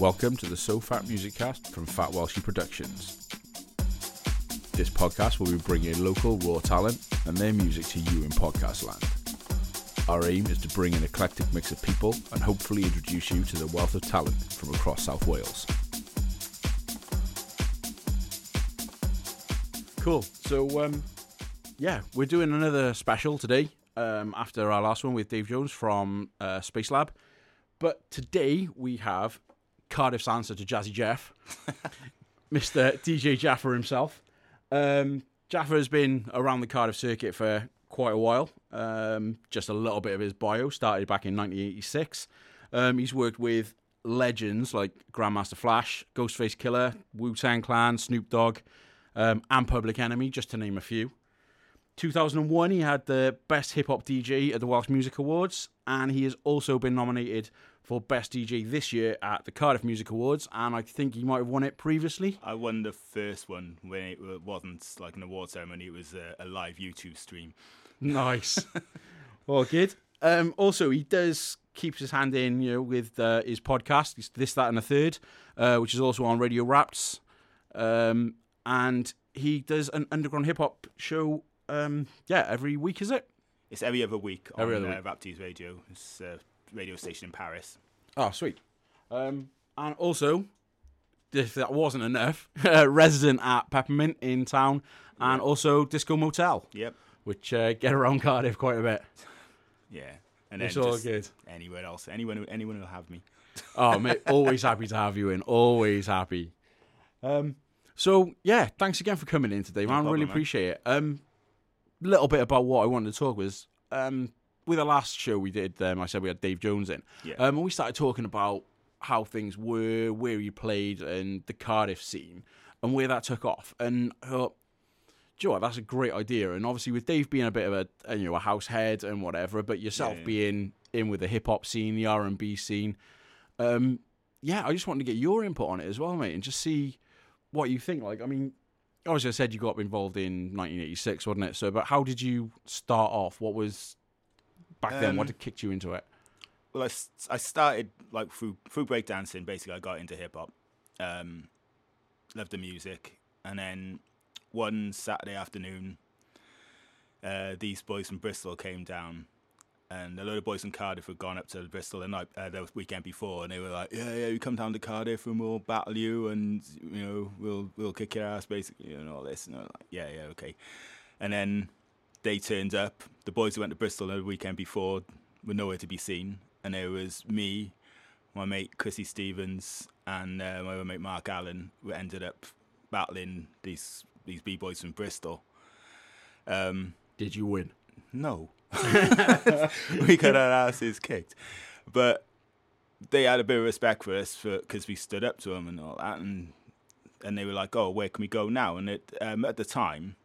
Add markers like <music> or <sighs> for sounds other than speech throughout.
Welcome to the So Fat Music Cast from Fat Welshie Productions. This podcast will be bringing local raw talent and their music to you in podcast land. Our aim is to bring an eclectic mix of people and hopefully introduce you to the wealth of talent from across South Wales. Cool. So, um, yeah, we're doing another special today um, after our last one with Dave Jones from uh, Space Lab. But today we have Cardiff's answer to Jazzy Jeff, <laughs> Mr. DJ Jaffa himself. Um, Jaffa has been around the Cardiff circuit for quite a while. Um, just a little bit of his bio started back in 1986. Um, he's worked with legends like Grandmaster Flash, Ghostface Killah, Wu Tang Clan, Snoop Dogg, um, and Public Enemy, just to name a few. 2001, he had the Best Hip Hop DJ at the Welsh Music Awards, and he has also been nominated for Best DJ this year at the Cardiff Music Awards, and I think he might have won it previously. I won the first one when it wasn't like an award ceremony; it was a, a live YouTube stream. Nice. <laughs> well, good. Um, also, he does keeps his hand in, you know, with uh, his podcast, He's this, that, and a third, uh, which is also on Radio Raps, um, and he does an underground hip hop show. Um, yeah, every week, is it? It's every other week Every on other uh, week. Raptors Radio. It's a radio station in Paris. Oh, sweet. Um, and also, if that wasn't enough, <laughs> resident at Peppermint in town, and also Disco Motel, Yep. which uh, get around Cardiff quite a bit. <laughs> Yeah. And It's all good. anywhere else, anyone, anyone will have me. <laughs> Oh, mate, always happy to have you in. Always happy. Um, so yeah, thanks again for coming in today, man. problem, really man. appreciate it. Um, little bit about what I wanted to talk was um, with the last show we did. Um, I said we had Dave Jones in. Yeah. Um, and we started talking about how things were, where you played, and the Cardiff scene, and where that took off. And I thought, do you know? That's a great idea. And obviously, with Dave being a bit of a, a, you know a house head and whatever, but yourself Yeah. being in with the hip hop scene, the R and B scene, um, yeah, I just wanted to get your input on it as well, mate, and just see what you think. Like, I mean, obviously, I said you got involved in 1986, wasn't it? So, but how did you start off? What was back then? What Um, had kicked you into it? Well, I, I started like through through breakdancing. Basically, I got into hip hop. Um, loved the music, and then one Saturday afternoon, uh, these boys from Bristol came down, and a load of boys from Cardiff had gone up to Bristol the night uh, the weekend before, and they were like, "Yeah, yeah, you come down to Cardiff and we'll battle you, and you know we'll we'll kick your ass, basically, and all this." And I was like, "Yeah, yeah, okay." And then they turned up. The boys who went to Bristol the weekend before were nowhere to be seen, and it was me, my mate Chrissy Stevens, and uh, my mate Mark Allen, who ended up battling these these b boys from Bristol. Um, Did you win? no, <laughs> <laughs> we got our asses kicked, but they had a bit of respect for us for because we stood up to them and all that, and and they were like, "Oh, where can we go now?" And it, um, at the time,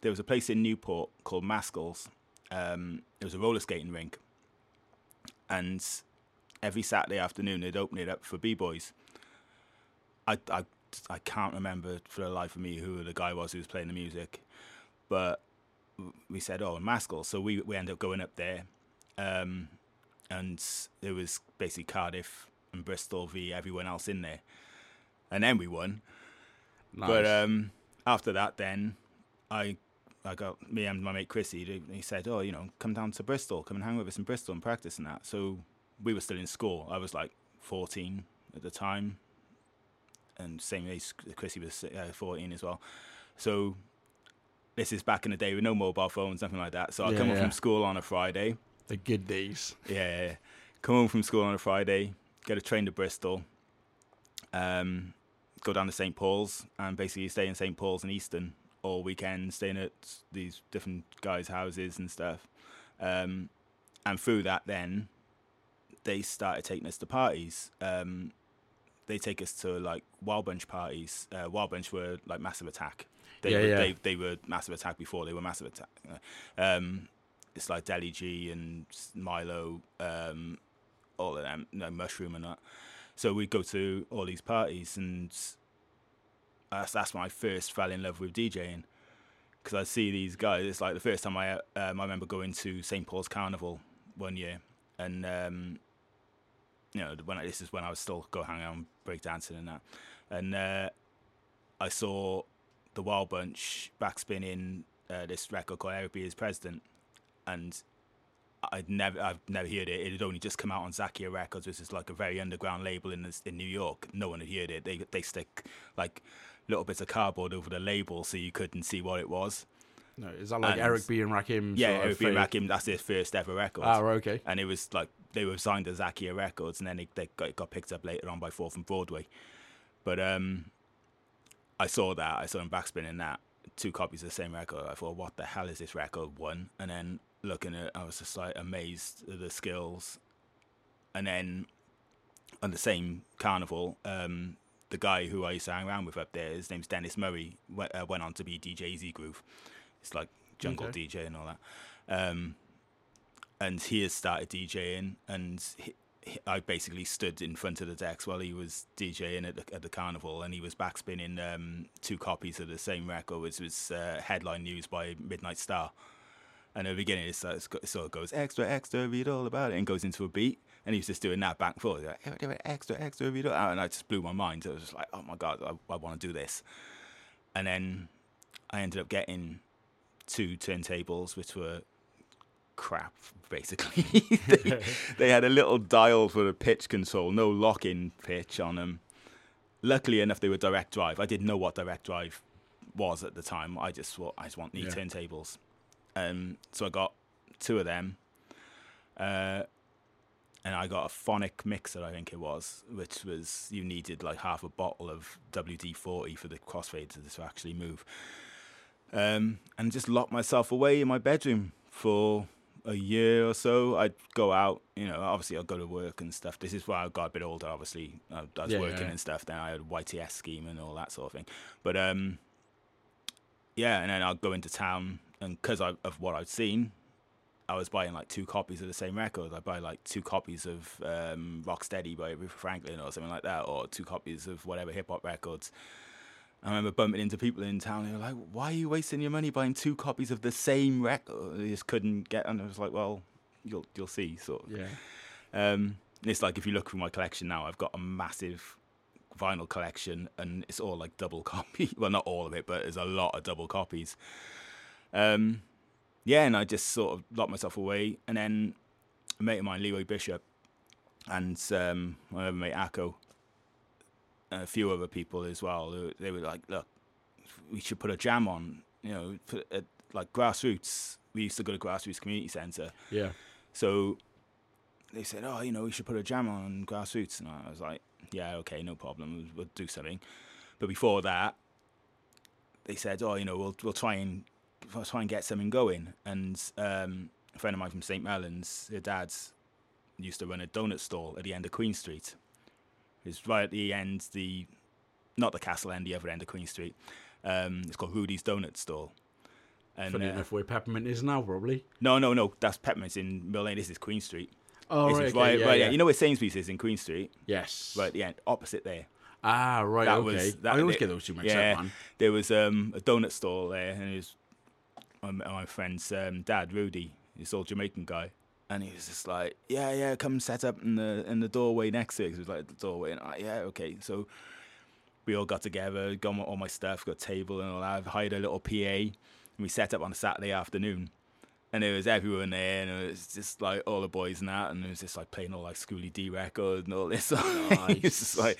there was a place in Newport called Maskell's. Um, it was a roller skating rink, and every Saturday afternoon they'd open it up for b boys. I, I I can't remember for the life of me who the guy was who was playing the music, but we said, "Oh, Maskell." So we we ended up going up there, um, and it was basically Cardiff and Bristol v everyone else in there, and then we won. Nice. But um, after that, then I I got me and my mate Chrissy. They said, "Oh, you know, come down to Bristol, come and hang with us in Bristol and practice and that." So we were still in school. I was like 14 at the time, and same age Chrissy was uh, 14 as well. So this is back in the day with no mobile phones, nothing like that. So I Yeah, come home yeah. from school on a Friday. the good days. Yeah, yeah, yeah. Come home from school on a Friday, get a train to Bristol, um, go down to St Paul's, and basically stay in St Paul's and Easton all weekend, staying at these different guys' houses and stuff. Um, and through that, then they started taking us to parties. Um, they take us to like Wild Bunch parties. Uh, Wild Bunch were like Massive Attack. They Yeah, were, yeah. They, they were Massive Attack before they were Massive Attack. Um, it's like Daddy G and Milo, um, all of them, no, Mushroom and that. So we'd go to all these parties, and that's that's when I first fell in love with DJing. Because I see these guys. It's like the first time I um, I remember going to St Paul's Carnival one year, and um, you know, when I, this is when I was still go hang out and break dancing and that, and uh, I saw the Wild Bunch backspinning uh, this record called Eric is President, and I'd never, I've never heard it. It had only just come out on Zakia Records, which is like a very underground label in this, in New York. No one had heard it. They they stick like little bits of cardboard over the label so you couldn't see what it was. No, is that like And- Eric B and Rakim? Yeah, Eric B. thing? Rakim, that's their first ever record. Ah, okay. and it was like they were signed to Zakia Records, and then they, they got, got picked up later on by Fourth and Broadway. But um, I saw that I saw him backspinning that two copies of the same record. I thought, what the hell is this record? One, and then looking at, it, I was just like amazed at the skills. And then on the same carnival, um, the guy who I used to hang around with up there, his name's Dennis Murray, went, uh, went on to be DJ Z Groove. It's like jungle Okay. DJ and all that. Um, and he has started DJing, and he, he- I basically stood in front of the decks while he was DJing at the, at the carnival, and he was backspinning um, two copies of the same record, which was uh, headline news by Midnight Star. And at the beginning, it sort of goes extra, extra, read all about it, and goes into a beat. And he was just doing that back and forth, like, extra, extra. And I just blew my mind. I was just like, oh my god, I, I want to do this. And then I ended up getting two turntables, which were crap, basically. <laughs> they, <laughs> they had a little dial for the pitch control, no lock-in pitch on them. Luckily enough, they were direct drive. I didn't know what direct drive was at the time. I just thought I just want these Yeah. turntables. Um, so I got two of them, uh, and I got a phonic mixer, I think it was, which was you needed like half a bottle of WD forty for the crossfade to actually move um, and just locked myself away in my bedroom for a year or so. I'd go out, you know, obviously I'd go to work and stuff. This is why I got a bit older, obviously. I, I was Yeah, working yeah. and stuff. Then I had a YTS scheme and all that sort of thing. But um, yeah, and then I'd go into town, and because of what I'd seen, I was buying like two copies of the same record. I'd buy like two copies of um, Rocksteady by Aretha Franklin or something like that, or two copies of whatever hip hop records. I remember bumping into people in town. They were like, "Why are you wasting your money buying two copies of the same record?" They just couldn't get. And I was like, "Well, you'll you'll see." Sort of. Yeah. Um, it's like if you look through my collection now, I've got a massive vinyl collection, and it's all like double copy. <laughs> Well, not all of it, but there's a lot of double copies. Um, yeah, and I just sort of locked myself away, and then a mate of mine, Leroy Bishop, and um, my other mate Akko, and a few other people as well. They were, they were like, "Look, we should put a jam on." You know, put a, like grassroots. We used to go to grassroots community centre, Yeah. so they said, "Oh, you know, we should put a jam on grassroots," and I was like, "Yeah, okay, no problem. We'll, we'll do something." But before that, they said, "Oh, you know, we'll we'll try and try and get something going." And um, a friend of mine from St. Mellons, her dad's used to run a donut stall at the end of Queen Street. It's right at the end, the not the castle end, the other end of Queen Street. Um, it's called Rudy's Donut Stall. And Funny uh, enough, where Peppermint is now, probably. no, no, no, that's Peppermint's in Mill Lane. This is Queen Street. Oh, This right, okay, right, yeah, right, yeah. You know where Sainsbury's is in Queen Street? Yes. Right at the end, opposite there. Ah, right, That okay. was- that- I always it- get those two mixed yeah. up, man. There was um, a donut stall there, and it was my, my friend's um, dad, Rudy, this old Jamaican guy, and he was just like, "Yeah, yeah, come set up in the in the doorway next to it." 'cause it was like the doorway, and I, yeah, okay. So we all got together, got my, all my stuff, got a table and all that. hired a little PA, and we set up on a Saturday afternoon. And there was everyone there, and it was just like all the boys and that, and it was just like playing all like Schoolly D records and all this. <laughs> just like,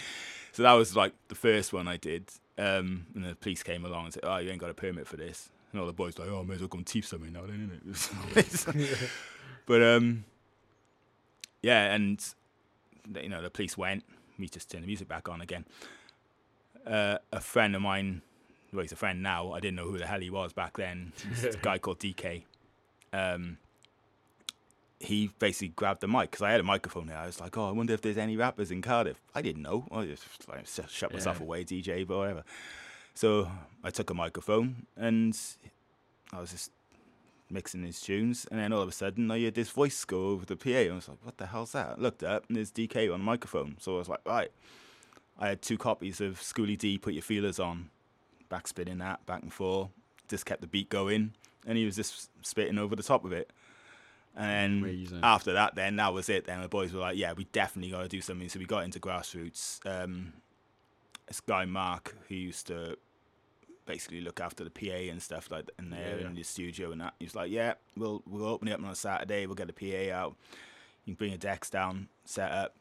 so that was like the first one I did. Um, and the police came along and said, "Oh, you ain't got a permit for this." And all the boys like, "Oh, I may as well go and teach something now, then, innit?" <laughs> but um, yeah, and you know the police went. Me just turned the music back on again. Uh, a friend of mine, well, he's a friend now. I didn't know who the hell he was back then. This <laughs> guy called DK. Um, he basically grabbed the mic because I had a microphone there. I was like, "Oh, I wonder if there's any rappers in Cardiff." I didn't know. I just like shut myself Yeah. away, DJ, but whatever. So I took a microphone and I was just mixing his tunes, and then all of a sudden I heard this voice go over the PA. And I was like, "What the hell's that?" I looked up and there's DK on the microphone. So I was like, "Right." I had two copies of Schoolly D, Put Your Filas On, backspinning that back and forth. Just kept the beat going, and he was just spitting over the top of it. And then Amazing. after that, then that was it. Then the boys were like, "Yeah, we definitely got to do something." So we got into grassroots. Um, this guy Mark, who used to basically look after the PA and stuff like in there Yeah, yeah. in the studio and that. He was like, "Yeah, we'll we'll open it up on a Saturday. We'll get a PA out. You can bring your decks down, set up."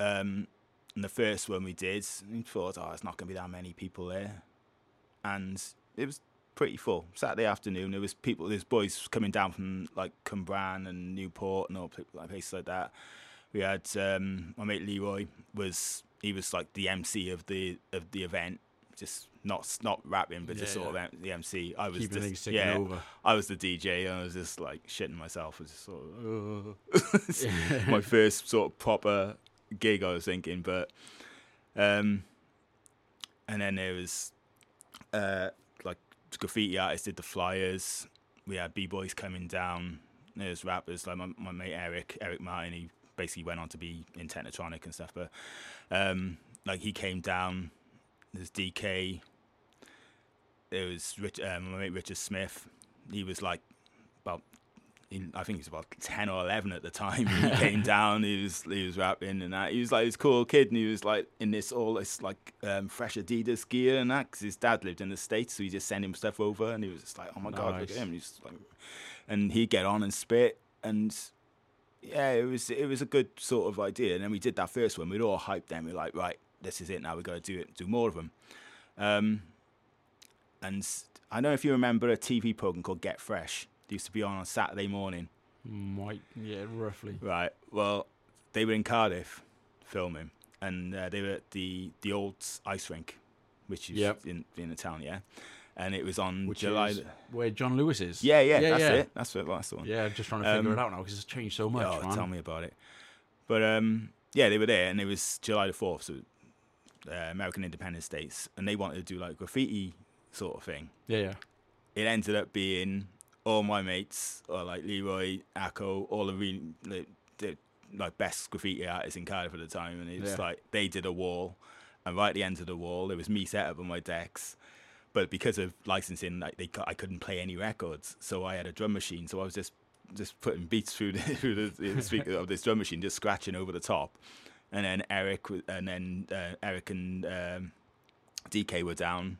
Um, and the first one we did, we thought, "Oh, it's not going to be that many people there," and it was pretty full. Saturday afternoon, there was people, there's boys coming down from like Cwmbran and Newport and all like places like that. We had um, my mate Leroy was he was like the MC of the of the event, just not not rapping, but just sort of yeah. em- the MC. I was Keeping just things yeah, over. I was the DJ and I was just like shitting myself. I was just sort of "Ugh." <laughs> my first sort of proper gig. I was thinking, but um, and then there was uh like graffiti artists did the flyers. We had b boys coming down. There's rappers like my, my mate Eric Eric Martin. He basically went on to be in Technotronic and stuff, but um, like he came down. There's DK. There was Rich, um, my mate Richard Smith. He was like about he, I think he was about ten or eleven at the time. He <laughs> came down. He was he was rapping and that. He was like this cool kid, and he was like in this all this like um, fresh Adidas gear and that. Because his dad lived in the states, so he just sent him stuff over, and he was just like, oh my god, look at Nice. him. He's like, and he'd get on and spit, and yeah, it was it was a good sort of idea. And then we did that first one. We'd all hyped them. We are like, right, this is it. Now we got to do it, do more of them. Um, and I don't know if you remember a TV program called Get Fresh. It used to be on on Saturday morning. Might, yeah, roughly. Right. Well, they were in Cardiff filming, and uh, they were at the the old ice rink, which is Yep. in in the town, yeah. And it was on Which July. where John Lewis is. yeah, yeah, yeah, that's yeah. it. That's it. That's the one. Yeah, just trying to figure Um, it out now because it's changed so much, oh, man. tell me about it. But um, yeah, they were there, and it was July the fourth, so uh, American Independence Days, and they wanted to do like graffiti sort of thing. Yeah, yeah. It ended up being all my mates, or like Leroy, Akko, all the really the, the like best graffiti artists in Cardiff at the time, and it was Yeah. like they did a wall, and right at the end of the wall there was me set up on my decks. But because of licensing, like they, I couldn't play any records, so I had a drum machine. So I was just just putting beats through <laughs> the, through the, the speaker of this drum machine, just scratching over the top. And then Eric, and then uh, Eric and um, DK were down,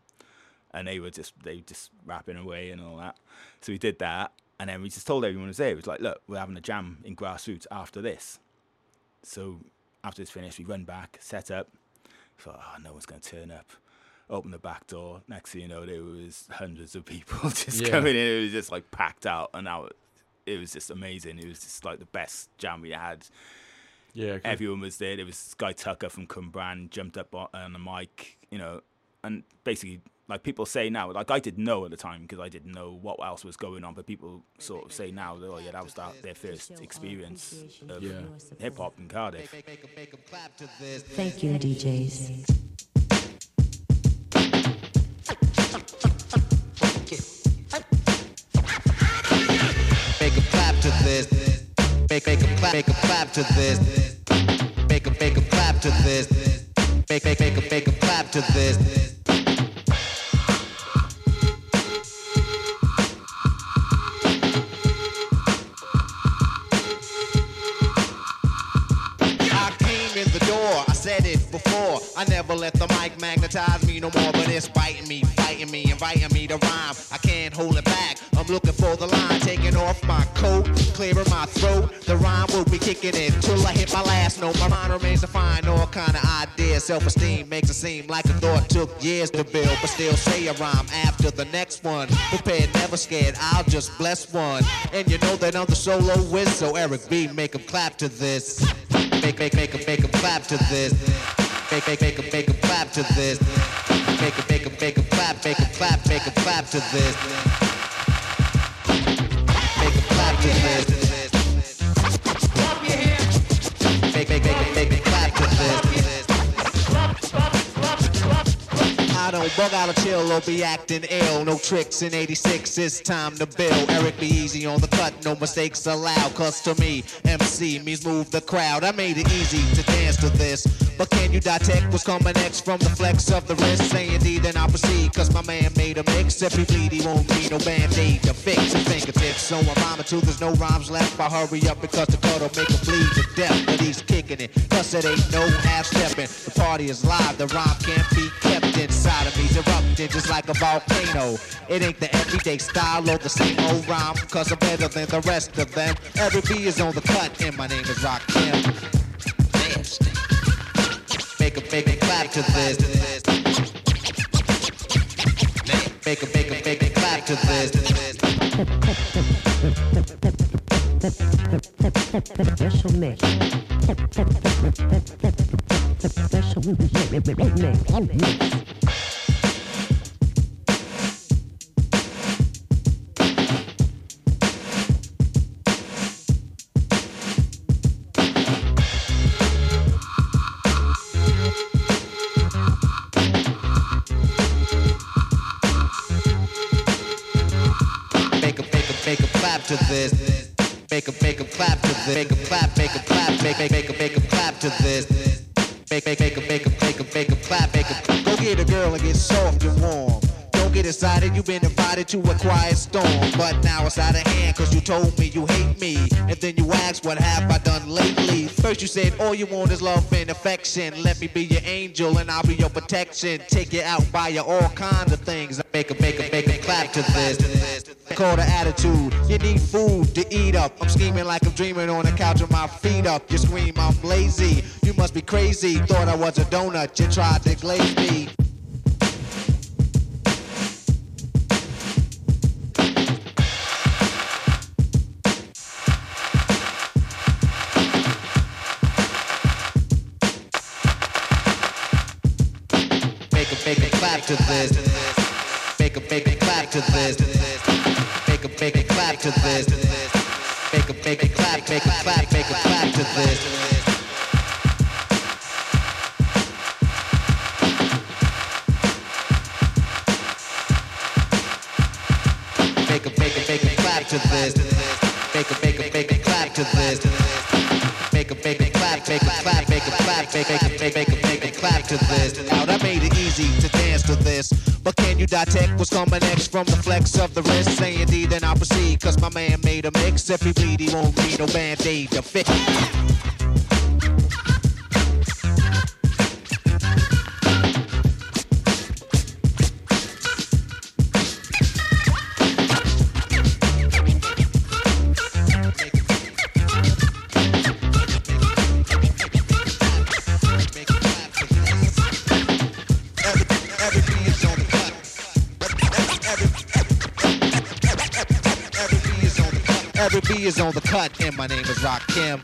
and they were just they were just rapping away and all that. So we did that, and then we just told everyone who was there. It was like, look, we're having a jam in grassroots after this. So after it's finished, we run back, set up. Thought, oh, ah, no one's going to turn up. Open the back door. Next thing you know, there was hundreds of people <laughs> just Yeah. coming in. It was just like packed out, and now it was just amazing. It was just like the best jam we had. Yeah, 'cause- Everyone was there. There was Sky Tucker from Cwmbran jumped up on, on the mic, you know, and basically, like people say now, like I didn't know at the time because I didn't know what else was going on, but people sort of say now, that, oh yeah, that was that, their first experience of Yeah. hip hop in Cardiff. Thank you, DJs. Make 'em clap to this. Make make 'em clap, make 'em clap to this. Make 'em make 'em clap to this. Make make make 'em make 'em clap to this. I never let the mic magnetize me no more, but it's biting me, fighting me, inviting me to rhyme. I can't hold it back. I'm looking for the line, taking off my coat, clearing my throat. The rhyme will be kicking in till I hit my last note. My mind remains to find all kind of ideas. Self-esteem makes it seem like a thought took years to build, but still say a rhyme after the next one. Prepared, never scared. I'll just bless one, and you know that I'm the solo whiz. So Eric B, make 'em clap to this. Make make make 'em make 'em clap to this. Make make make 'em make 'em clap to this. Make 'em make 'em make 'em clap, make 'em clap, make 'em clap to this. Make 'em clap to this. Make make make 'em make 'em clap to this. I don't. Bug out a chill or be acting ill. No tricks in 86, it's time to build. Eric be easy on the cut, no mistakes allowed. Cause to me, MC means move the crowd. I made it easy to dance to this. But can you detect what's coming next from the flex of the wrist? Say indeed, then I'll proceed. Cause my man made a mix. If he bleed, he won't need no band-aid to fix his fingertips. So I'm rhyming too, there's no rhymes left. I hurry up because the cut'll make him bleed to death. But he's kicking it, cause it ain't no half-stepping. The party is live, the rhyme can't be kept inside of me. Erupting just like a volcano. It ain't the everyday style or the same old rhyme. Cause I'm better than the rest of them. Eric B is on the cut, and my name is Rakim. Nasty. Make a, make a clap to this. Make a, make a, make a clap to this. Special mix. Special mix. To this. Make a, make a clap to this. Make a clap, make a clap, make, make, make a, make a clap to this. Make, make, make a, make a, make a, make a clap, make a. Go get a girl and get soft excited, you've been invited to a quiet storm. But now it's out of hand, cause you told me you hate me. And then you asked, what have I done lately? First you said, all you want is love and affection. Let me be your angel and I'll be your protection. Take you out, buy you all kinds of things. Make a, make a, make a clap to this. Call the attitude. You need food to eat up. I'm scheming like I'm dreaming on the couch with my feet up. You scream, I'm lazy. You must be crazy. Thought I was a donut. You tried to glaze me. To this. Make a, make a clap to this. Make a, make a clap to this. Make a, make a clap, make a clap, make a clap to this. To this. Make a, make a, make a clap to this. Make a, make a clap, make a clap, make a clap, make a, make a, make a clap to this. This. But can you detect what's coming next from the flex of the wrist? Say indeed, then I'll proceed. Cause my man made a mix. If he bleed, he won't need no band-aid to fix. Beat is on the cut, and my name is Rakim.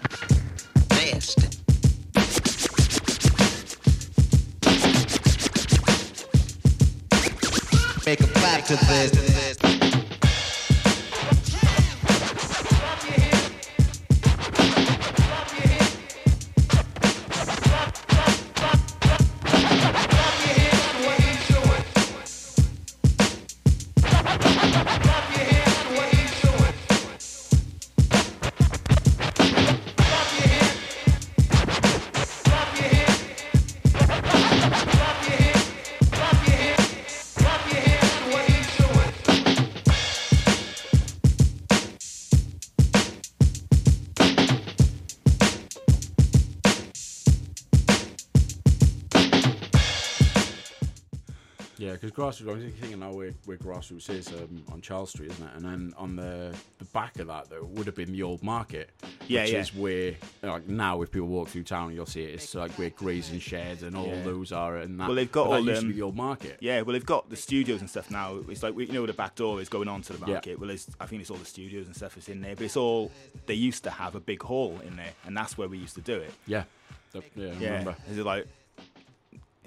Nasty. Make a clap to this. Grassroots. I was thinking now where, where grassroots is um, on Charles Street, isn't it? And then on the the back of that though would have been the old market. Yeah, which yeah. is where like now if people walk through town, you'll see it. It's like where grazing sheds and all Yeah. those are. And that. Well, they've got but that all used to them- be the old market. Yeah, well, they've got the studios and stuff now. It's like you know where the back door is going on to the Yeah. market. Well, it's, I think it's all the studios and stuff that's in there. But it's all they used to have a big hall in there, and that's where we used to do it. Yeah, yeah. I Yeah, remember. is it like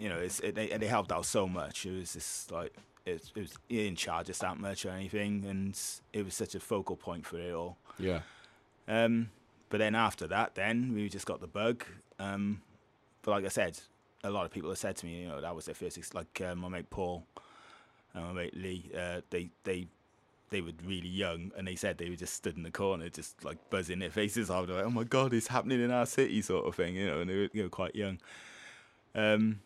you know, it's it, they, they helped out so much. It was just like it, it was he didn't charge us that much or anything, and it was such a focal point for it all. Yeah, Um, but then after that, then we just got the bug. Um, but like I said, a lot of people have said to me, you know, that was their first ex- like uh, my mate Paul and my mate Lee. Uh, they they they were really young, and they said they were just stood in the corner, just like buzzing their faces off. Like, "Oh my god, it's happening in our city," sort of thing, you know. And they were, you know, quite young. Um,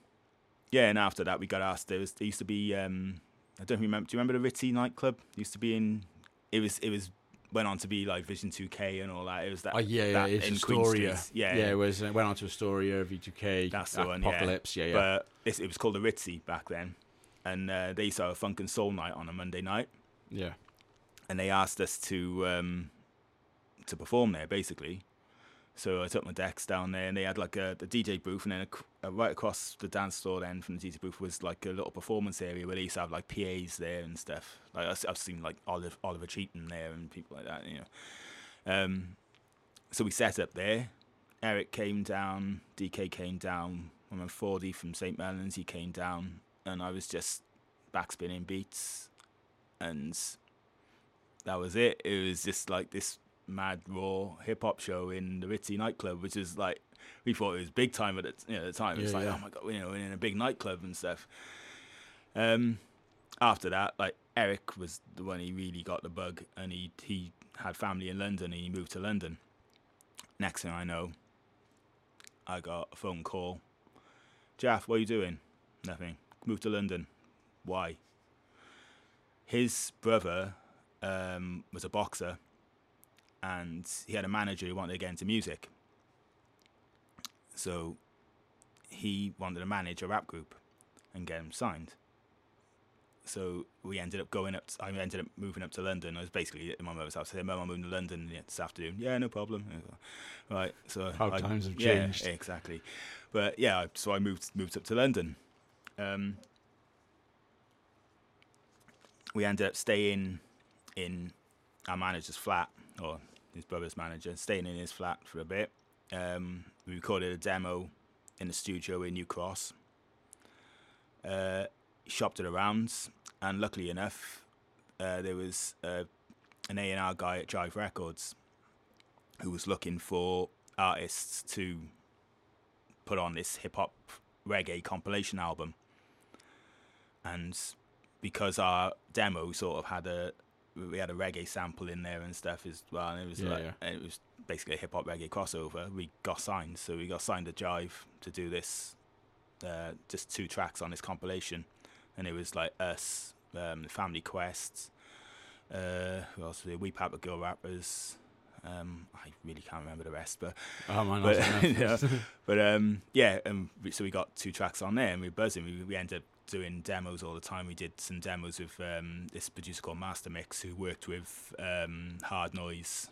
yeah, and after that, we got asked. There was there used to be. Um, I don't remember. Do you remember the Ritzy nightclub? Used to be in. It was. It was. Went on to be like Vision 2K and all that. It was that. Oh yeah, yeah, that it's in Queen Astoria. Street. Yeah, yeah, it was. It went on to Astoria, V2K, That's the one, yeah. Apocalypse. Yeah, yeah. But it's, it was called the Ritzy back then, and uh, they used to have a funk and soul night on a Monday night, yeah. and they asked us to um, to perform there basically. So I took my decks down there, and they had like a the DJ booth, and then ac- uh, right across the dance floor then from the DJ booth was like a little performance area where they used to have like PAs there and stuff. Like I've seen like Oliver Oliver Cheatham there and people like that, you know. Um, so we set up there. Eric came down, DK came down, my man Fordy from St. Mellons, he came down, and I was just backspinning beats, and that was it. It was just like this mad raw hip hop show in the Ritzy nightclub, which is like we thought it was big time at the, you know, the time. It's Yeah, like yeah. oh my god, you know, we're in a big nightclub and stuff. Um, after that, like Eric was the one he really got the bug, and he he had family in London, and he moved to London. Next thing I know, I got a phone call. Jaff, what are you doing? Nothing. Moved to London. Why? His brother um, was a boxer, and he had a manager who wanted to get into music. So he wanted to manage a rap group and get him signed. So we ended up going up. I ended up moving up to London. I was basically at my mother's house. I said, "Mum, I'm moving to London this afternoon." Yeah, no problem. I was like, Right. So <laughs> How I- times have yeah, changed. exactly. But yeah, so I moved moved up to London. Um, we ended up staying in our manager's flat, or his brother's manager, staying in his flat for a bit. Um, we recorded a demo in the studio in New Cross. Uh, shopped it around, and luckily enough, uh, there was uh, an A and R guy at Jive Records who was looking for artists to put on this hip hop reggae compilation album. And because our demo sort of had a we had a reggae sample in there and stuff as well, and it was Yeah, like yeah. it was basically a hip hop reggae crossover. We got signed, so we got signed to Jive to do this, uh, just two tracks on this compilation, and it was like us, um, Family Quests, uh, who else? was there? Wee Papa Girl Rappers. Um, I really can't remember the rest, but Oh man, but that's enough. <laughs> yeah, <laughs> but um, yeah, um, we- so we got two tracks on there, and we were buzzing. We, we ended up doing demos all the time. We did some demos with um, this producer called Master Mix, who worked with um, Hard Noise.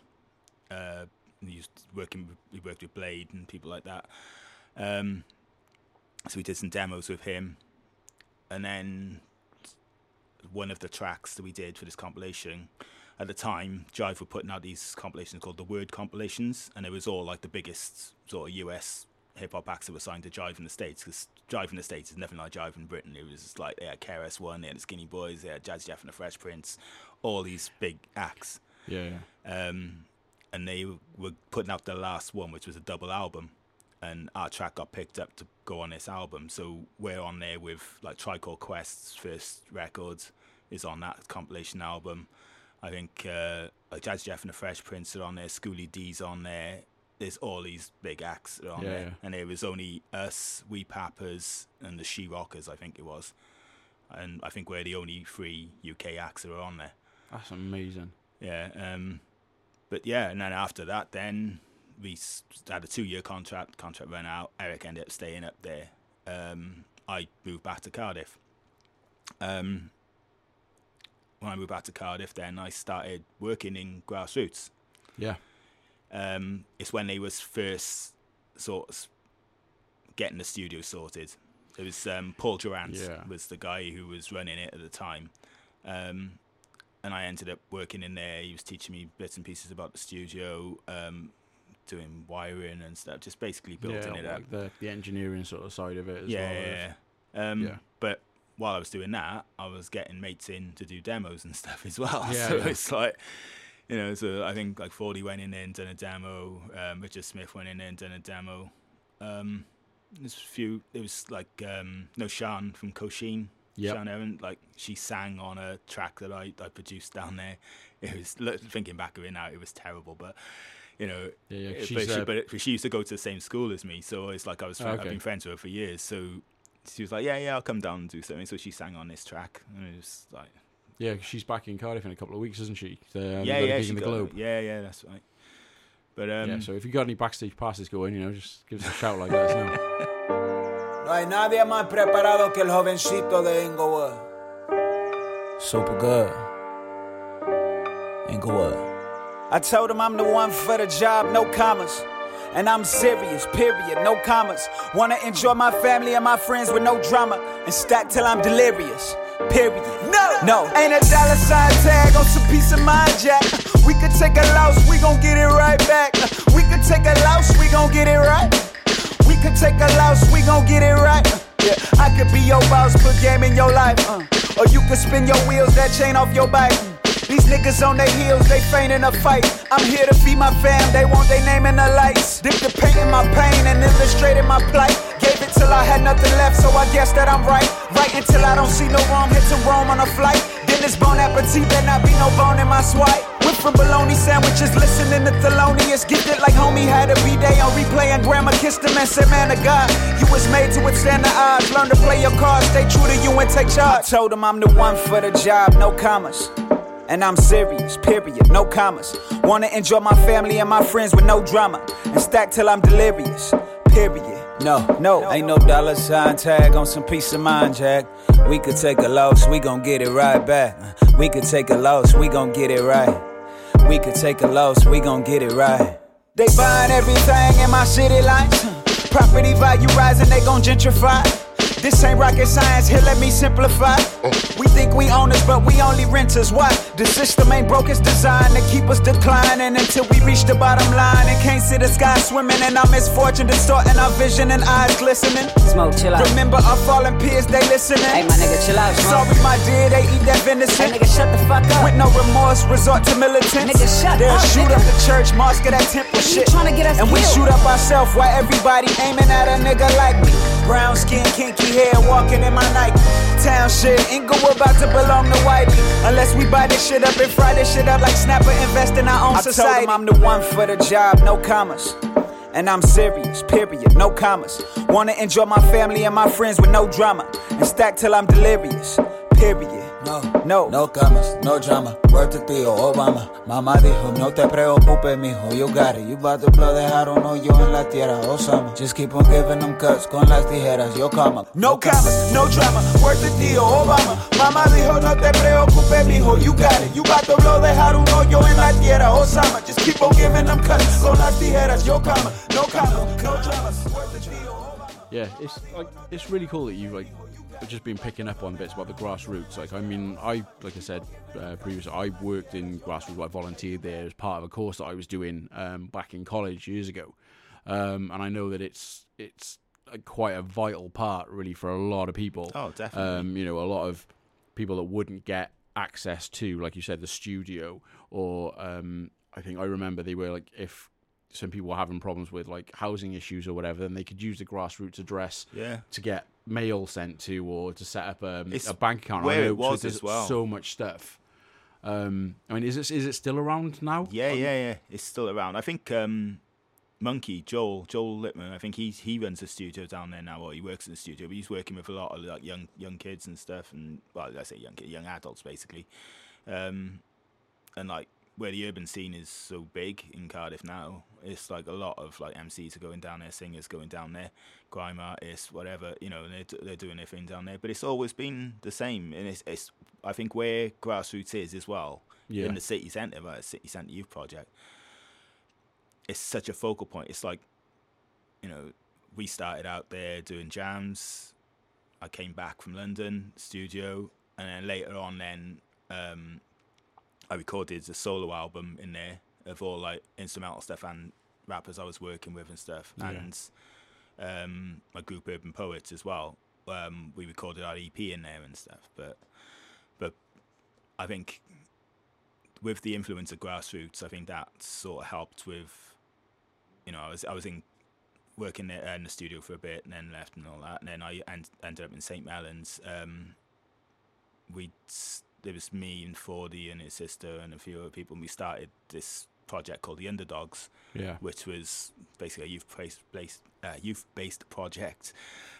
Uh, he was working. He worked with Blade and people like that. Um, so we did some demos with him, and then one of the tracks that we did for this compilation at the time, Jive were putting out these compilations called the Word compilations, and it was all like the biggest sort of US hip hop acts that were signed to Jive in the States, because Jive in the States is nothing like Jive in Britain. It was just like they had KRS One, they had the Skinny Boys, they had Jazz Jeff and the Fresh Prince, all these big acts. yeah, yeah. Um, and they were putting out the last one, which was a double album. And our track got picked up to go on this album. So we're on there with like Tribe Called Quest's first record is on that compilation album. I think uh, Jazz Jeff and the Fresh Prince are on there. Schoolly D's on there. There's all these big acts on Yeah, there, yeah. and it was only us, We Pappers, and the She Rockers. I think it was, and I think we're the only three UK acts that are on there. That's amazing. Yeah. Um, but yeah, and then after that, then we had a two-year contract. Contract ran out. Eric ended up staying up there. Um, I moved back to Cardiff. Um, when I moved back to Cardiff, then I started working in grassroots. Yeah, Um, it's when they was first sort of getting the studio sorted. It was um, Paul Durant Yeah. was the guy who was running it at the time, um, and I ended up working in there. He was teaching me bits and pieces about the studio, um, doing wiring and stuff, just basically building yeah, it up. The, the engineering sort of side of it as yeah, well. yeah, yeah. Um, Yeah. But while I was doing that, I was getting mates in to do demos and stuff as well. <laughs> Yeah, so it's like, you know, so I think like Fordy went in there and done a demo. Um, Richard Smith went in there and done a demo. Um, There's a few. It was like um, no Sian from Kosheen. Yep. Sian Evan, like she sang on a track that I, I produced down there. It was thinking back of it now, it was terrible, but you know, Yeah, yeah, but, she, uh, but she used to go to the same school as me, so it's like I was. Oh, I've been friends with her for years, so she was like, "Yeah, yeah, I'll come down and do something." So she sang on this track, and it was like, Yeah, she's back in Cardiff in a couple of weeks, isn't she? "Yeah, they've got a yeah, gig she in the got- Globe. yeah, yeah, that's right." But um, yeah, so if you got any backstage passes going, you know, just give us a shout like let us know. No hay nadie más preparado que el jovencito de Inglewood. Super good. Inglewood. I told him I'm the one for the job, no commas. And I'm serious, period, no commas. Wanna enjoy my family and my friends with no drama. And stack till I'm delirious, period. No, no, ain't a dollar sign tag on some peace of mind, Jack. We could take a loss, we gon' get it right back. We could take a loss, we gon' get it right. We could take a loss, we gon' get it right. Yeah, I could be your boss, put game in your life. Uh, or you could spin your wheels, that chain off your bike. These niggas on their heels, they faint in a fight. I'm here to feed my fam, they want their name in the lights. Dip the paint in my pain and illustrated my plight. Gave it till I had nothing left, so I guess that I'm right. Right until I don't see no wrong, hit to Rome on a flight. Then this bon appetit, there not be no bone in my swipe. Went from bologna sandwiches, listening to Thelonious. Gifted like homie had a B-day on replay, and grandma kissed him and said, Man of God, you was made to withstand the odds. Learn to play your cards, stay true to you and take charge. I told him I'm the one for the job, no commas. And I'm serious, period, no commas. Wanna enjoy my family and my friends with no drama. And stack till I'm delirious, period. No, no, ain't no dollar sign tag on some peace of mind, Jack. We could take a loss, we gon' get it right back. We could take a loss, we gon' get it right. We could take a loss, we gon' get it right. They buying everything in my city lights. Property value rising, they gon' gentrify. This ain't rocket science, here let me simplify. We think we owners, but we only renters. Why? The system ain't broke, it's designed to keep us declining until we reach the bottom line and can't see the sky swimming. And our misfortune distorting our vision and eyes glistening. Smoke, chill out. Remember our fallen peers, they listening. Hey, my nigga, chill out. Smoke. Sorry, my dear, they eat that venison. Hey, nigga, shut the fuck up. With no remorse, resort to militants. Nigga, shut They'll up, shoot nigga. up the church, mosque, that temple You shit. tryna get us And we shoot up ourselves while everybody aiming at a nigga like me. Brown skin, kinky hair, walking in my Nike. Town shit, Inglewood about to belong to Whitey. Unless we buy this shit up and fry this shit up like Snapper, invest in our own I society. told him I'm the one for the job, no commas. And I'm serious, period, no commas. Wanna enjoy my family and my friends with no drama. And stack till I'm delirious, period. No, No. no camas, no drama. Word to tío Obama. Mamá dijo, no te preocupes, mijo. You got it. You about to blow dejar un hoyo en la tierra, Osama. Just keep on giving them cuts con las tijeras. Yo cama. No commas, no drama, worth the deal, Obama. Mamá dijo, no te preocupes, mijo, you got it. You got to blow, dejar un hoyo en la tierra, Osama. Just keep on giving them cuts con las tijeras, yo cama. No commas, no drama, worth the deal, Obama. Yeah, it's like it's really cool that you've like just been picking up on bits about the grassroots. Like, I mean, I like I said uh, previously, I worked in grassroots. I volunteered there as part of a course that I was doing um, back in college years ago, um, and I know that it's it's uh, quite a vital part, really, for a lot of people. Oh, definitely. Um, you know, a lot of people that wouldn't get access to, like you said, the studio, or um, I think I remember they were like if some people were having problems with like housing issues or whatever, then they could use the grassroots address Yeah. to get mail sent to or to set up um, a bank account. where it was so as well. So much stuff. Um, I mean, is it is it still around now? Yeah, yeah, yeah. It's still around. I think um, Monkey Joel Joel Littman. I think he's he runs a studio down there now, or he works in the studio. But he's working with a lot of like young young kids and stuff, and well, I say young kid, young adults basically. Um, and like where the urban scene is so big in Cardiff now, it's like a lot of like MCs are going down there, singers going down there, grime artists, whatever. You know, they're they're doing their thing down there. But it's always been the same, and it's it's I think where grassroots is as well Yeah. in the city centre, right, city centre youth project. It's such a focal point. It's like, you know, we started out there doing jams. I came back from London studio, and then later on, then um, I recorded a solo album in there of all like instrumental stuff and rappers I was working with and stuff, Yeah. and um, my group Urban Poets as well. Um, we recorded our EP in there and stuff, but but I think with the influence of grassroots, I think that sort of helped with, you know, I was I was in working there in the studio for a bit, and then left and all that, and then I end, ended up in St Mellons. Um, we there was me and Fordy and his sister and a few other people, and we started this project called the Underdogs, Yeah. which was basically a youth based based uh, youth based project.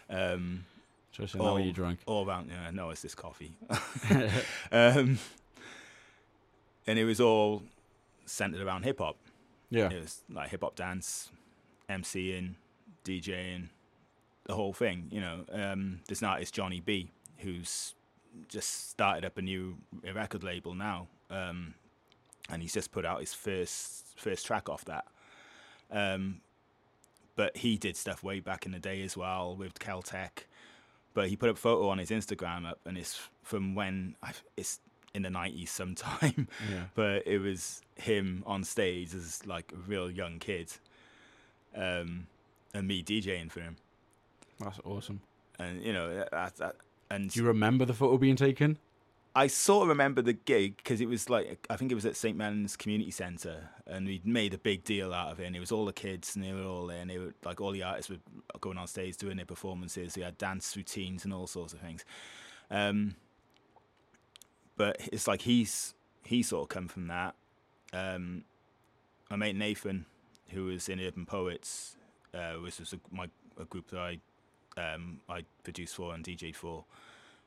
Um, now all, you drunk. all around. Yeah, no, it's this coffee. <laughs> <laughs> um, and it was all centered around hip hop. Yeah. It was like hip hop dance, MCing, DJing, the whole thing. You know, um, there's an artist Johnny B who's just started up a new record label now, um, and he's just put out his first first track off that. Um, but he did stuff way back in the day as well with Caltech. But he put a photo on his Instagram up, and it's from when I, it's in the nineties sometime. <laughs> Yeah. But it was him on stage as like a real young kid, um, and me DJing for him. That's awesome. And you know that, that, that and Do you remember the photo being taken? I sort of remember the gig because it was like I think it was at St Mellons Community Centre, and we'd made a big deal out of it. And it was all the kids, and they were all there, and they were like all the artists were going on stage doing their performances. We had dance routines and all sorts of things. Um, but it's like he's he sort of come from that. Um, my mate Nathan, who was in Urban Poets, uh, which was a, my a group that I um, I produced for and DJ'd for.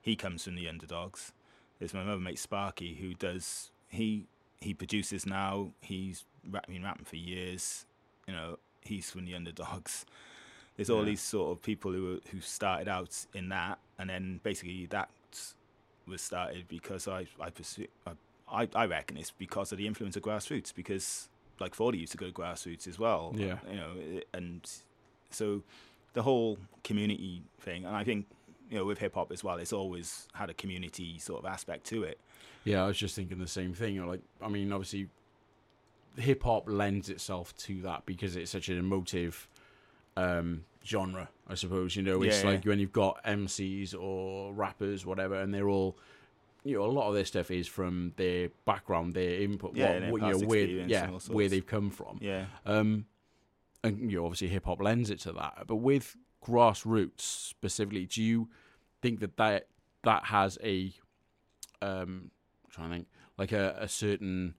He comes from the Underdogs. There's my other mate Sparky, who does he he produces now. He's rap, been rapping for years. You know, he's from the Underdogs. There's all Yeah. these sort of people who were- who started out in that, and then basically that was started because I I pursue I, I I reckon it's because of the influence of grassroots because like Fordy used to go to grassroots as well. Yeah. you know, and so the whole community thing, and I think you know with hip hop as well, it's always had a community sort of aspect to it. Yeah, I was just thinking the same thing. Like, I mean, obviously, hip hop lends itself to that because it's such an emotive um, genre, I suppose. You know, it's Yeah, like yeah. when you've got MCs or rappers, whatever, and they're all, you know, a lot of their stuff is from their background, their input, Yeah, what, you know, where, yeah, where they've come from. Yeah, Um, and you know, obviously hip hop lends it to that. But with grassroots specifically, do you think that that, that has a um, I'm trying to think like a, a certain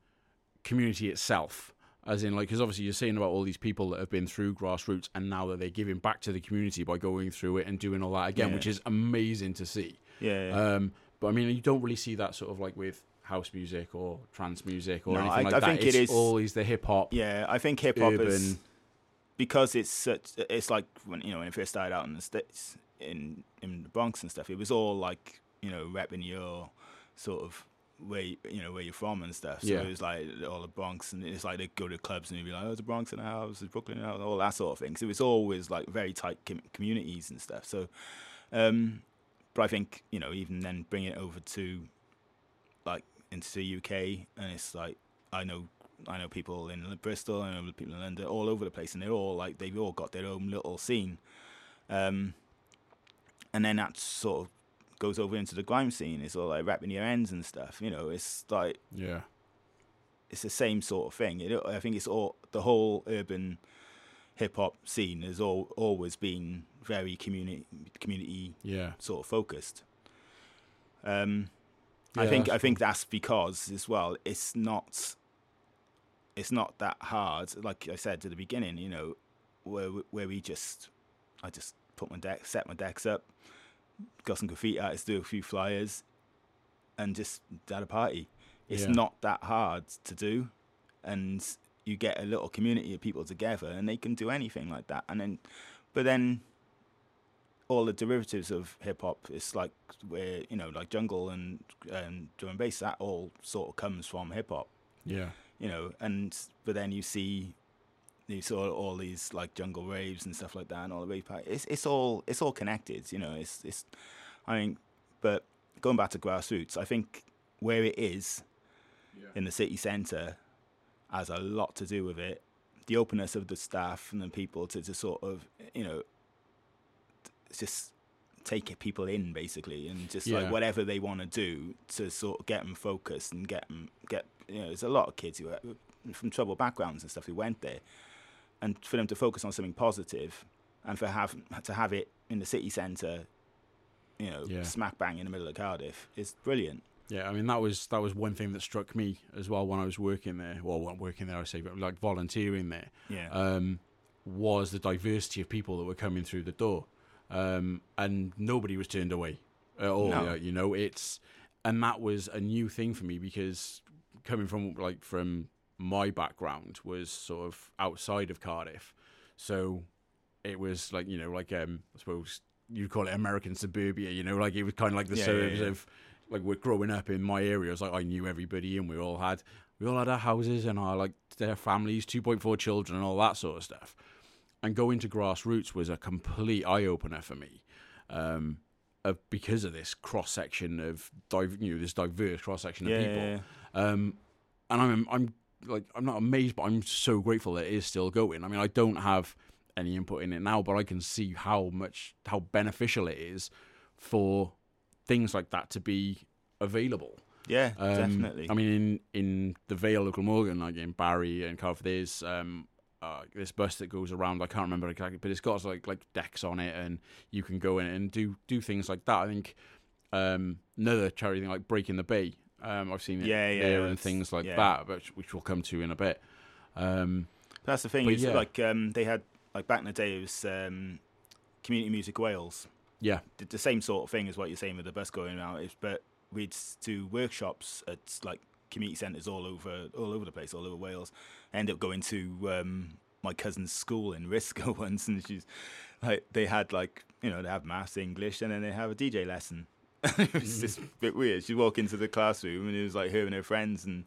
community itself? As in, like, because obviously you're saying about all these people that have been through grassroots, and now that they're giving back to the community by going through it and doing all that again, Yeah. which is amazing to see. yeah. yeah. Um, but I mean, you don't really see that sort of like with house music or trance music or No, anything I- like I that. think it it's is- always the hip hop. Yeah, I think hip hop is urban- because it's such. It's like when you know when it first started out in the states in in the Bronx and stuff. It was all like you know repping your sort of where you you know where you're from and stuff. So Yeah. it was like all the Bronx and it's like they go to clubs and you'd be like, oh, the Bronx in the house, there's Brooklyn in the house, all that sort of thing. So it was always like very tight com- communities and stuff. So, um, but I think you know even then bring it over to like into the UK and it's like I know I know people in Bristol, I know people in London, all over the place, and they're all like they've all got their own little scene. Um, and then that sort of goes over into the grime scene. It's all like wrapping your ends and stuff. You know, it's like Yeah. it's the same sort of thing. It, I think it's all the whole urban hip hop scene has all always been very community community Yeah. sort of focused. Um, I think I think that's because as well it's not it's not that hard. Like I said at the beginning, you know, where where we just I just put my deck, set my decks up, got some graffiti artists, do a few flyers, and just had a party. It's Yeah. not that hard to do, and you get a little community of people together, and they can do anything like that. And then, but then all the derivatives of hip hop. It's like where you know, like jungle and and drum and bass. That all sort of comes from hip hop, Yeah. You know. And but then you see, you saw all these like jungle raves and stuff like that, and all the rave parties. It's it's all it's all connected, you know. It's it's, I mean, but going back to grassroots, I think where it is in the city centre has a lot to do with it. The openness of the staff and the people to, to sort of, you know, it's just take people in basically, and just Yeah. like whatever they want to do to sort of get them focused and get them get. You know, there's a lot of kids who are from troubled backgrounds and stuff who went there, and for them to focus on something positive and for have to have it in the city centre, you know, Yeah. smack bang in the middle of Cardiff is brilliant. Yeah, I mean that was that was one thing that struck me as well when I was working there. Well, not working there, I say, but like volunteering there. Yeah. Um, was the diversity of people that were coming through the door, um, and nobody was turned away at all. No. You know, it's and that was a new thing for me because coming from like from my background was sort of outside of Cardiff, so it was like you know like um I suppose you'd call it American suburbia. You know, like it was kind of like the Yeah, yeah, suburbs yeah. of like we're growing up in my area. It's like I knew everybody, and we all had we all had our houses and our like their families, two point four children, and all that sort of stuff. And going to grassroots was a complete eye opener for me, um, of, because of this cross section of div- you know this diverse cross section of Yeah, people. yeah, Um, and I'm I'm like I'm not amazed, but I'm so grateful that it is still going. I mean, I don't have any input in it now, but I can see how much how beneficial it is for things like that to be available. Yeah, Um, definitely. I mean, in in the Vale of Glamorgan, like in Barry and Cardiff, there's um, uh, this bus that goes around. I can't remember exactly, but it's got like like decks on it, and you can go in and do do things like that. I think um, another charity thing like Breaking the Bay. Um, I've seen it Yeah, yeah, there and things like yeah. that, which which we'll come to in a bit. Um, That's the thing. Is yeah. like um, they had like back in the day, it was um, Community Music Wales. yeah, Did the same sort of thing as what you're saying with the bus going out. Is but we'd do workshops at like community centres all over all over the place, all over Wales. I ended up going to um, my cousin's school in Risco <laughs> once, and she's like they had like you know they have maths, English, and then they have a DJ lesson. <laughs> it was just a bit weird. She'd walk into the classroom and it was like her and her friends, and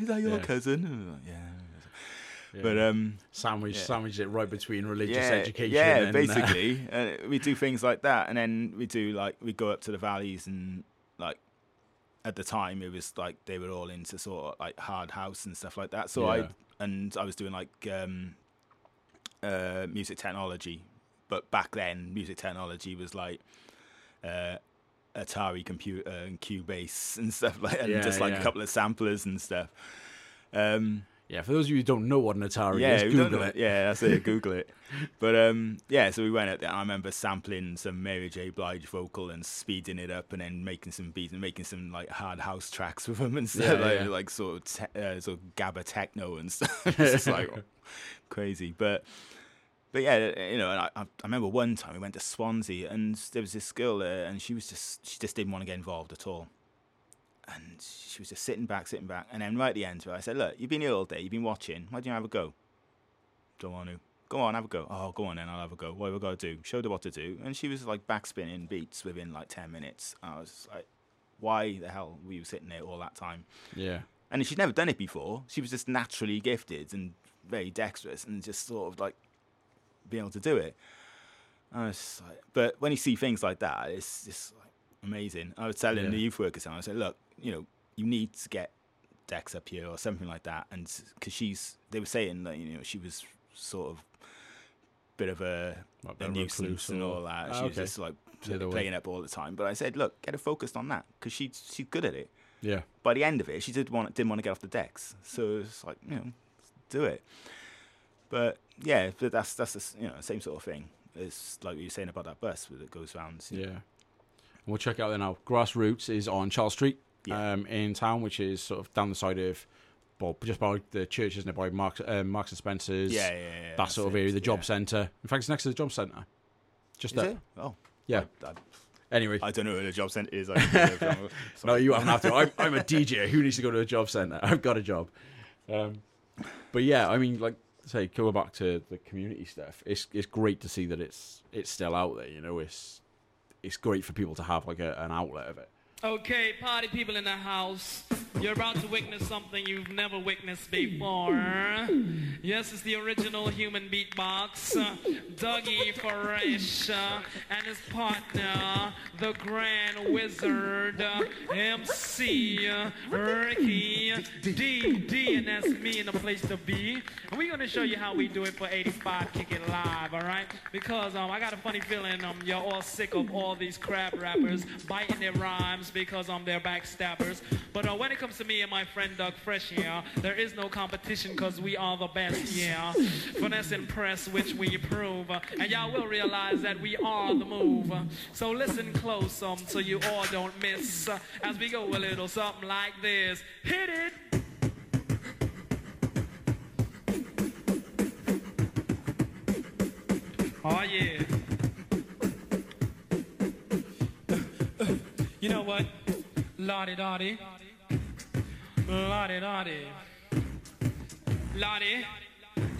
is that your Yeah. cousin? And like, yeah. yeah. But um, sandwich yeah. sandwich it right between religious yeah, education. Yeah, and, uh, basically, uh, we do things like that, and then we do like we go up to the valleys and at the time it was like they were all into sort of like hard house and stuff like that. So Yeah. I and I was doing like um, uh, music technology, but back then music technology was like. Uh, Atari computer and Cubase and stuff like, and Yeah, just like yeah. a couple of samplers and stuff. Um, yeah, for those of you who don't know what an Atari yeah, is, Google it. Yeah, that's it. Google it. <laughs> But um, yeah, so we went there. I remember sampling some Mary J. Blige vocal and speeding it up, and then making some beats and making some like hard house tracks with them and stuff, Yeah, like, yeah. like sort of te- uh, sort of gabba techno and stuff. <laughs> it's just like crazy, but. But yeah, you know, I I remember one time we went to Swansea and there was this girl there, and she was just she just didn't want to get involved at all and she was just sitting back, sitting back. And then right at the end, I said, "Look, you've been here all day. You've been watching. Why don't you have a go? Don't want to. Go on, have a go. Oh, go on then. I'll have a go. What have I got to do? Showed her what to do, and she was like backspinning beats within like ten minutes. I was like, "Why the hell were you sitting there all that time?" Yeah. And she'd never done it before. She was just naturally gifted and very dexterous, and just sort of like being able to do it. I was like, but when you see things like that, it's just like amazing. I was telling Yeah. the youth workers, I like, look, you know, you need to get decks up here or something like that, and because she's, they were saying that you know she was sort of bit of a, Like a nuisance and all that. Ah, She was just like other way. playing up all the time. But I said, look, get her focused on that because she's she's good at it Yeah. by the end of it, she did want didn't want to get off the decks. So it's like you know, do it. But yeah, but that's that's the you know same sort of thing. It's like what you're saying about that bus that goes round. Yeah. We'll check out there now. Grassroots is on Charles Street Yeah. um, in town, which is sort of down the side of, well, just by the church, isn't it? By Marks, um, Marks and Spencer's. Yeah, yeah, yeah. That sort of area, the job centre. In fact, it's next to the job centre. Just Is it? Oh, Yeah. I, Anyway. I, I don't know where the job centre is. <laughs> I <laughs> No, you haven't have to. I'm, I'm a <laughs> DJ. Who needs to go to a job centre? I've got a job. Um, but yeah, I mean, like, say, going back to the community stuff, it's it's great to see that it's it's still out there. You know, it's it's great for people to have like a, an outlet of it. Okay, party people in the house, you're about to witness something you've never witnessed before. Yes, it's the original human beatbox, Dougie Fresh uh, and his partner, the Grand Wizard, uh, MC uh, Ricky D D, and that's me in the place to be. And we're gonna show you how we do it for 85 Kick It Live, all right? Because um, I got a funny feeling um, you're all sick of all these crap rappers biting their rhymes because I'm their backstabbers. But uh, when it comes to me and my friend Doug Fresh, yeah, there is no competition because we are the best, yeah. Finesse and press, which we prove. And y'all will realize that we are the move. So listen close um, so you all don't miss uh, as we go a little something like this. Hit it! Oh yeah. You know what? Ladi Dadi. Lottie.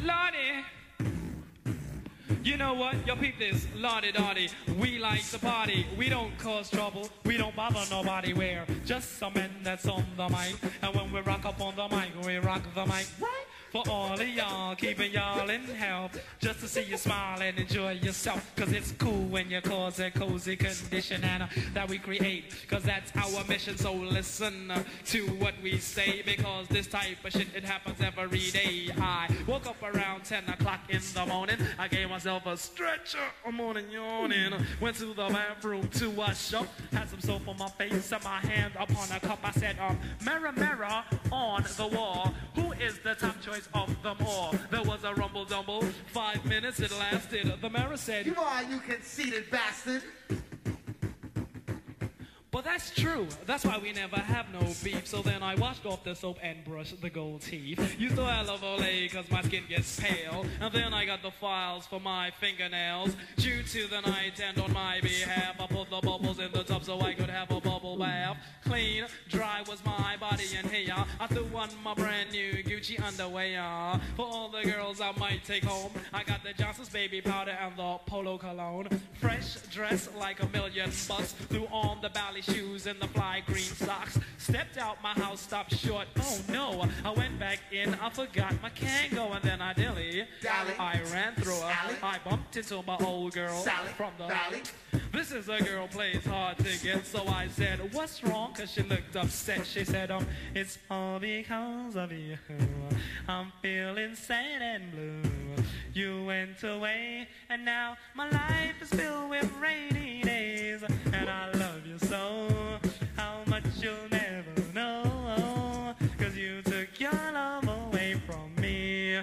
Lottie. You know what? Yo, peep this. Ladi Dadi. We like to party. We don't cause trouble. We don't bother nobody. We're just some men that's on the mic. And when we rock up on the mic, we rock the mic. Right? For all of y'all, keeping y'all in health. Just to see you smile and enjoy yourself. Cause it's cool when you cause a cozy condition and uh, that we create. Cause that's our mission. So listen uh, to what we say. Because this type of shit, it happens every day. I woke up around 10 o'clock in the morning. I gave myself a stretcher. I'm morning yawning. Went to the bathroom to wash up. Had some soap on my face and my hand upon a cup. I said, um, mirror, mirror on the wall. Who is the top choice of them all? There was a rumble dumble. Five minutes it lasted. The mayor said, You are, you conceited bastard. But that's true. That's why we never have no beef. So then I washed off the soap and brushed the gold teeth. You Used to love Olay cause my skin gets pale. And then I got the files for my fingernails. Due to the night and on my behalf, I put the bubbles in the tub so I could have a bubble bath. Clean, dry was my body and hair. I threw on my brand new Gucci underwear. For all the girls I might take home, I got the Johnson's baby powder and the polo cologne. Fresh dress like a million bucks. Threw on the Bally shoes and the fly green socks. Stepped out my house, stopped short. Oh no, I went back in, I forgot my Kangol, and then I dilly. Dally. I ran through her. Sally. I bumped into my old girl Sally. from the this is a girl plays hard to get, so I said, What's wrong? Cause she looked upset. She said, Um, it's all because of you. I'm feeling sad and blue. You went away, and now my life is filled with rainy days. And I love you so. How much you'll never know. Cause you took your love away from me.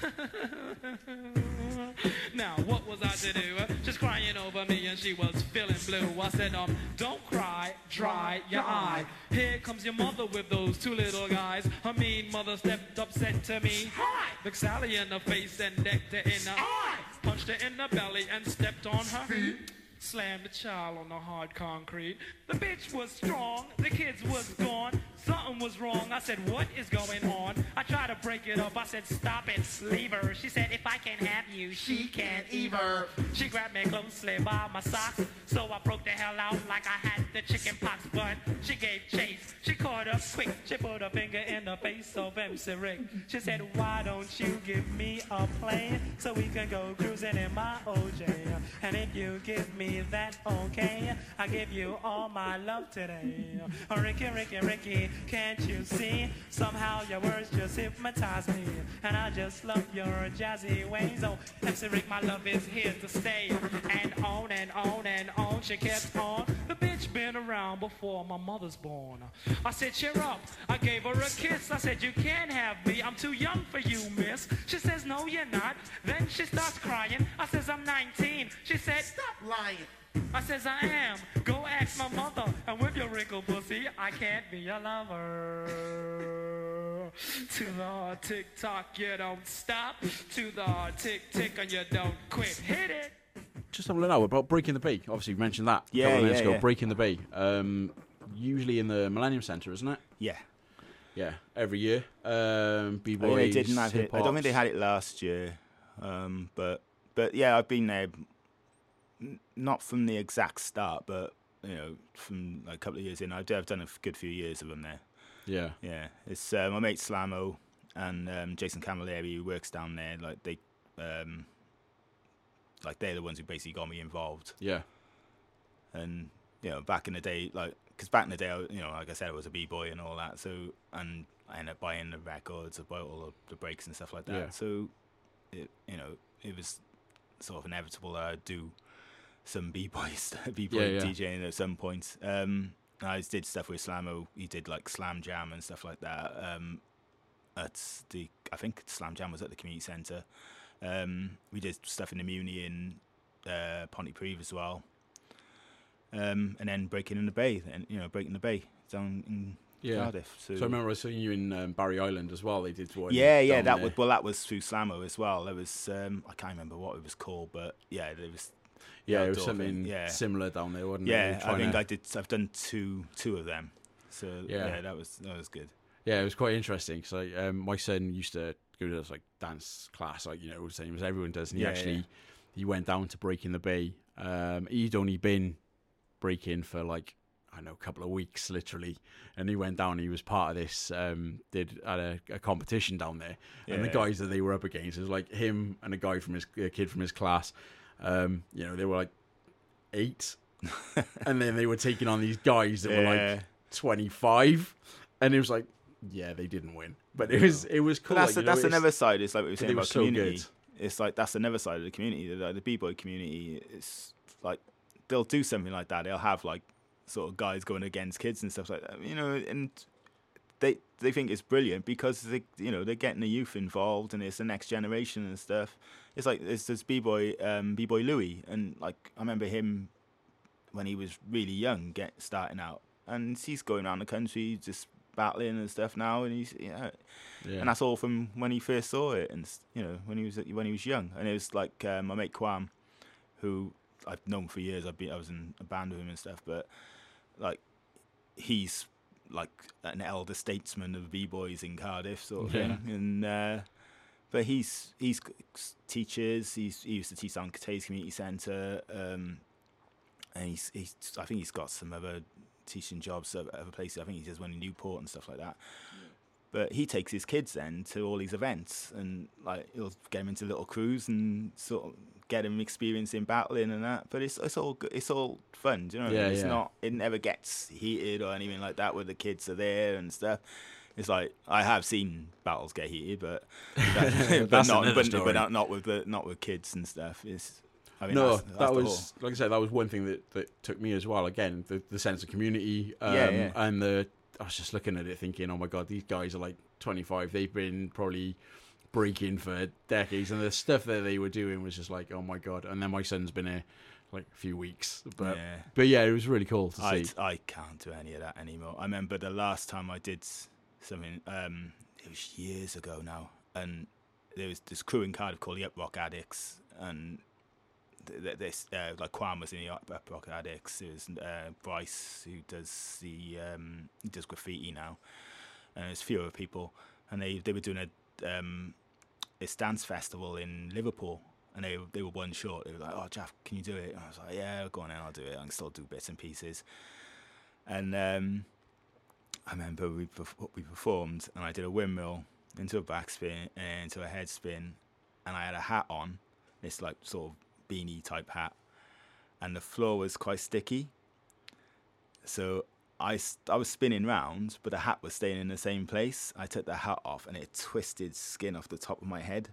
<laughs> now, what was I to do? Just crying over me and she was feeling blue. I said, um, don't cry, dry your eye. Here comes your mother with those two little guys. Her mean mother stepped up, said to me, Hi! Looked Sally in the face and decked her in the eye. Punched her in the belly and stepped on her feet. Slammed the child on the hard concrete. The bitch was strong, the kids was gone. Something was wrong. I said, what is going on? I tried to break it up. I said, stop it, leave her. She said, if I can't have you, she can't either. She grabbed me closely by my socks. So I broke the hell out like I had the chicken pox. But she gave chase. She caught up quick. She put her finger in the face of MC Rick. She said, why don't you give me a plane so we can go cruising in my OJ? And if you give me that okay, I give you all my love today. Oh, Ricky, Ricky, Ricky, can't you see? Somehow your words just hypnotize me. And I just love your jazzy ways. Oh, MC Rick, my love is here to stay. And on and on and on, she kept on. The bitch been around before my mother's born. I said, cheer up. I gave her a kiss. I said, you can't have me. I'm too young for you, miss. She says, no, you're not. Then she starts crying. I says, I'm 19. She said, Stop lying. I says I am. Go ask my mother. And with your wrinkled pussy, I can't be your lover. To the hard tick tock, you don't stop. To the hard tick tick, and you don't quit. Hit it. Just have a look now about breaking the Bay. Obviously, you mentioned that a Yeah, couple of minutes yeah, ago. yeah. Breaking the Bay. Um, usually in the Millennium Centre, isn't it? Yeah. Yeah, every year. Um, B I think boys. they didn't have it. I don't think they had it last year. Um, but but yeah, I've been there. Not from the exact start, but you know, from like, a couple of years in, I do- I've done a good few years of them there. Yeah, Yeah, it's uh, my mate Slamo and um, Jason Camilleri who works down there. Like they, um, like they're the ones who basically got me involved. yeah, And you know, back in the day, like because back in the day, I, you know, like I said, I was a b boy and all that. So and I ended up buying the records, I bought all the, the breaks and stuff like that. Yeah. So it, you know, it was sort of inevitable that I'd do some b boy b boy Yeah, yeah. DJing at some point. Um, I did stuff with Slamo. He did like Slam Jam and stuff like that. Um, at the I think Slam Jam was at the community centre. Um, we did stuff in the Muni in uh, Pontypridd as well. Um, and then breaking in the bay, and you know breaking the bay down in Yeah. Cardiff. So, So I remember I seeing you in um, Barry Island as well. They did one. yeah, yeah, that there. was well, that was through Slamo as well. There was um, I can't remember what it was called, but yeah, there was Yeah, it was thing, something yeah. similar down there, wasn't it? Yeah, I think to- I did. I've done two two of them. So Yeah. yeah, that was that was good. Yeah, it was quite interesting. So um, my son used to go to this like dance class, like you know, the same as everyone does. And he Yeah, actually yeah. he went down to Breaking the Bay. Um, he'd only been breaking for like I don't know a couple of weeks, literally, and he went down. He was part of this. Um, did at a, a competition down there, and the guys that they were up against it was like him and a guy from his a kid from his class. Um, you know, they were like eight, <laughs> and then they were taking on these guys that were like twenty five, and it was like, yeah, they didn't win, but it was it was But cool. that's like, the, you know, that's another side. It's like we were saying about so community. good. It's like that's another side of the community. The, the b boy community. It's like they'll do something like that. They'll have like sort of guys going against kids and stuff like that. You know, and they they think it's brilliant because they you know they're getting the youth involved and it's the next generation and stuff. It's like it's this b boy um, b boy Louis and like I remember him when he was really young, get starting out, and he's going around the country just battling and stuff now, and he's yeah, Yeah. and that's all from when he first saw it, and you know when he was when he was young, and it was like uh, my mate Kwam, who I've known for years. I've been I was in a band with him and stuff, but like he's like an elder statesman of b boys in Cardiff, sort of Yeah. thing, and. Uh, but he's he's teaches. He's he used to teach down Cathays Community Centre, um, and he's he's I think he's got some other teaching jobs at other places. I think he does one in Newport and stuff like that. But he takes his kids then to all these events, and like he'll get them into little crews and sort of get them experiencing battling and that. But it's it's all good. It's all fun. Do you know? What I mean? It's yeah. not. It never gets heated or anything like that. Where the kids are there and stuff. It's like I have seen battles get heated, but <laughs> but not but, but not, not with the not with kids and stuff. It's I mean no, that's, that's that was like I said, that was one thing that, that took me as well. Again, the, the sense of community, um, Yeah, yeah. and the I was just looking at it, thinking, oh my god, these guys are like 25. They've been probably breaking for decades, and the stuff that they were doing was just like, oh my god. And then my son's been here like a few weeks, but Yeah. but yeah, it was really cool to I, see. I can't do any of that anymore. I remember the last time I did something, um, it was years ago now, and there was this crew in Cardiff called the Up Rock Addicts, and th- th- this uh, like Quan was in the Up Rock Addicts. There was uh, Bryce who does the um, does graffiti now, and there's a few other people, and they they were doing a um, dance festival in Liverpool. And they they were one short. They were like, "Oh, Jeff, can you do it?" And I was like, "Yeah, go on, then, I'll do it. I can still do bits and pieces." And um, I remember we we performed, and I did a windmill into a backspin and into a head spin, and I had a hat on, this like sort of beanie type hat, and the floor was quite sticky. So I, I was spinning round, but the hat was staying in the same place. I took the hat off, and it twisted skin off the top of my head.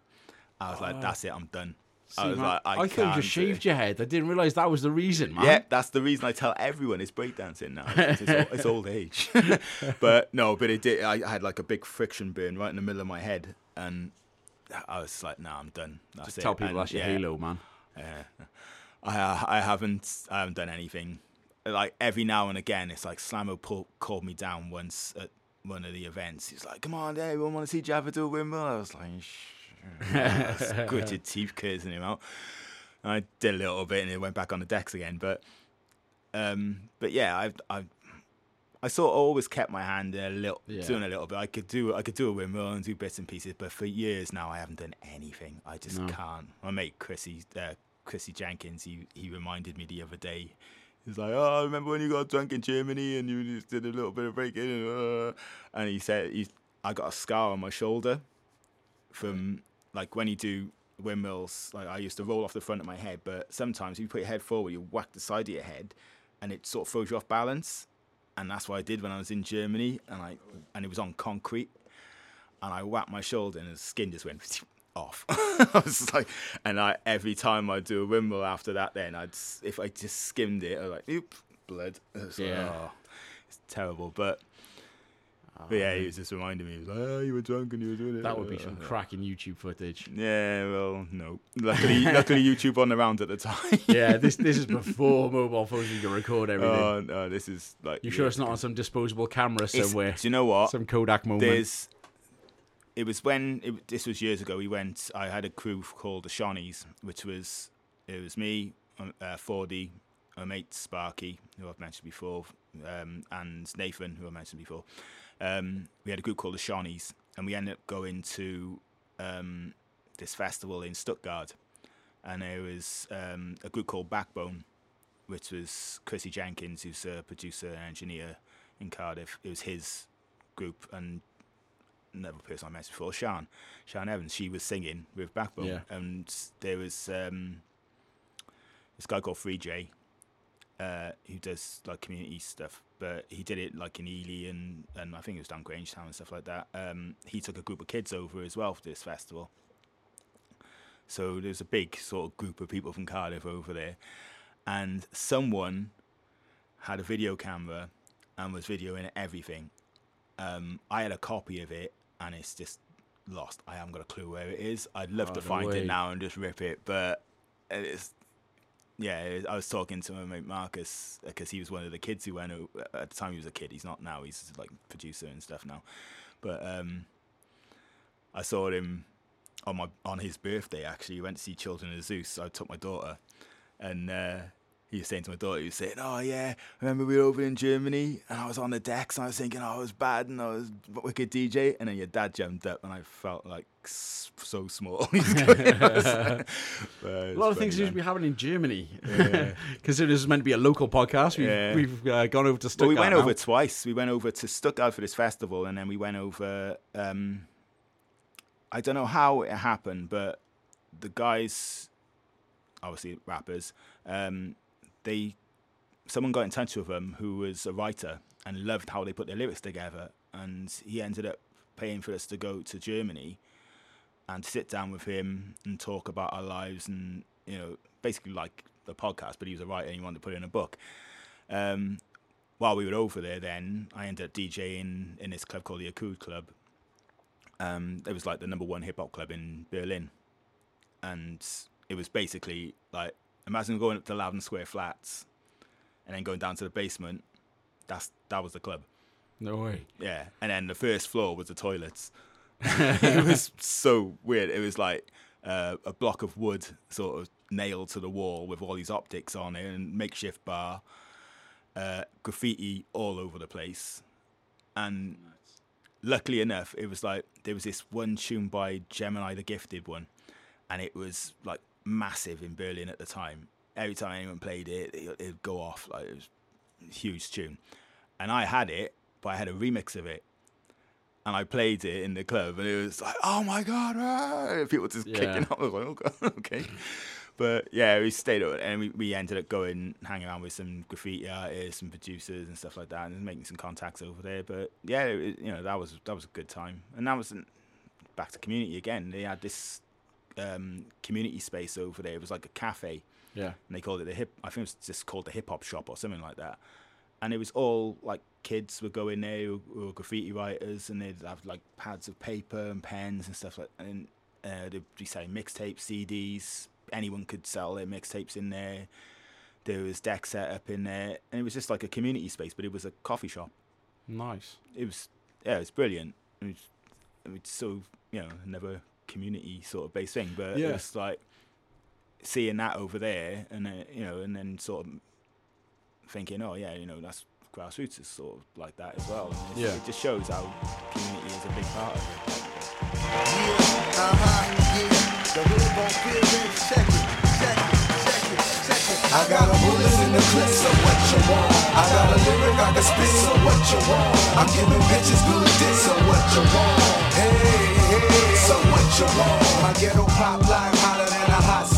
I was like, Oh. "That's it, I'm done." I was man, like, "I, I, thought you just shaved your head. I didn't realize that was the reason, man. Yeah, that's the reason I tell everyone it's breakdancing now. It's, it's, old, it's old age. <laughs> but no, but it did. I had like a big friction burn right in the middle of my head, and I was like, "No, I'm done." That's Just it. tell people And, that's your yeah, halo, man. Yeah, I I haven't I haven't done anything. Like every now and again, it's like Slamo pull, called me down once at one of the events. He's like, "Come on, everyone want to see Jaffa do a windmill." I was like, "Shh." <laughs> gritted teeth, cursing him out. And I did a little bit, and it went back on the decks again. But, um, but yeah, I, I, I sort of always kept my hand in a little, Yeah. doing a little bit. I could do, I could do a windmill and do bits and pieces, but for years now, I haven't done anything. I just No. can't. My mate Chrissy, uh, Chrissy Jenkins, he he reminded me the other day. He's like, oh, I remember when you got drunk in Germany and you just did a little bit of breaking, and, uh, and he said, he, I got a scar on my shoulder from like when you do windmills. Like I used to roll off the front of my head, but sometimes if you put your head forward, you whack the side of your head, and it sort of throws you off balance. And that's what I did when I was in Germany, and I and it was on concrete, and I whacked my shoulder, and the skin just went <laughs> off. <laughs> I was like, and I every time I do a windmill after that, then I'd if I just skimmed it, I was like, oop, blood. It was like, Yeah. oh. it's terrible. But, but yeah, he was just reminding me. He was like, "Oh, you were drunk and you were doing it." That would be some cracking YouTube footage. Yeah, well, no. Luckily, <laughs> luckily, YouTube on around at the time. <laughs> Yeah, this this is <laughs> before mobile phones you can record everything. Oh no, this is like. you sure it's not on some disposable camera It's- somewhere? Do you know what? Some Kodak moment. There's. It was when it, this was years ago. We went. I had a crew called the Shawnees, which was it was me, um, uh, Fordy, my mate Sparky, who I've mentioned before, um, and Nathan, who I mentioned before. Um, we had a group called the Shawnees, and we ended up going to um, this festival in Stuttgart, and there was um, a group called Backbone, which was Chrissy Jenkins, who's a producer and engineer in Cardiff. It was his group, and another person I mentioned before, Sian, Sian Evans. She was singing with Backbone, Yeah. and there was um, this guy called Free J, uh, who does like community stuff, but he did it like in Ely and and I think it was down Grangetown and stuff like that. Um, he took a group of kids over as well for this festival. So there's a big sort of group of people from Cardiff over there, and someone had a video camera and was videoing everything. Um, I had a copy of it, and it's just lost. I haven't got a clue where it is. I'd love Oh, to no find way. it now and just rip it, but it's yeah. I was talking to my mate Marcus because he was one of the kids who went at the time. He was a kid. He's not now. He's like producer and stuff now, but um, I saw him on my on his birthday. Actually, we went to see Children of Zeus. I took my daughter, and uh, he was saying to my daughter, he was saying, "Oh yeah, remember we were over in Germany, and I was on the decks, and I was thinking, oh, I was bad, and I was a wicked DJ, and then your dad jumped up, and I felt like so small. <laughs> <laughs> A lot of things seem to be happening in Germany. because <laughs> this is meant to be a local podcast, we've, Yeah. we've uh, gone over to Well, we went now. over twice. We went over to Stuttgart for this festival, and then we went over. Um, I don't know how it happened, but the guys, obviously rappers, um, they someone got in touch with them who was a writer and loved how they put their lyrics together, and he ended up paying for us to go to Germany and sit down with him and talk about our lives and you know basically like the podcast, but he was a writer and he wanted to put it in a book. Um, while we were over there, then I ended up DJing in this club called the Akud Club. Um, it was like the number one hip hop club in Berlin, and it was basically like imagine going up to Loudoun Square Flats, and then going down to the basement. That's that was the club. No way. Yeah, and then the first floor was the toilets. <laughs> <laughs> it was so weird. It was like uh, a block of wood sort of nailed to the wall with all these optics on it and makeshift bar, uh, graffiti all over the place, and luckily enough, it was like there was this one tune by Jemini the Gifted one, and it was like massive in Berlin at the time. Every time anyone played it, it it'd go off like it was a huge tune, and I had it, but I had a remix of it. And I played it in the club, and it was like, "Oh my god!" ah," People just Yeah. kicking up. <laughs> I was like, "Oh god, okay." But yeah, we stayed up, and we, we ended up going hanging around with some graffiti artists and producers and stuff like that, and making some contacts over there. But yeah, it, you know that was that was a good time, and that was back to community again. They had this um, community space over there. It was like a cafe, Yeah. and they called it the hip. I think it was just called the hip hop shop or something like that. And it was all like kids would go in there who, who were graffiti writers, and they'd have like pads of paper and pens and stuff like. And uh, they'd be selling mixtapes, CDs. Anyone could sell their mixtapes in there. There was deck set up in there, and it was just like a community space, but it was a coffee shop. Nice. It was yeah, it was brilliant. It was, it was so you know another community sort of based thing, but Yeah. it was like seeing that over there, and uh, you know, and then sort of thinking, oh yeah, you know, that's grassroots is sort of like that as well. And it's- Yeah. it just shows how community is a big part of it. I got a bullet in the clip, so what you want? I got a lyric I can spit, so what you want? I'm giving bitches good dick, so what you want? So what you want? My ghetto pop life hotter than a hot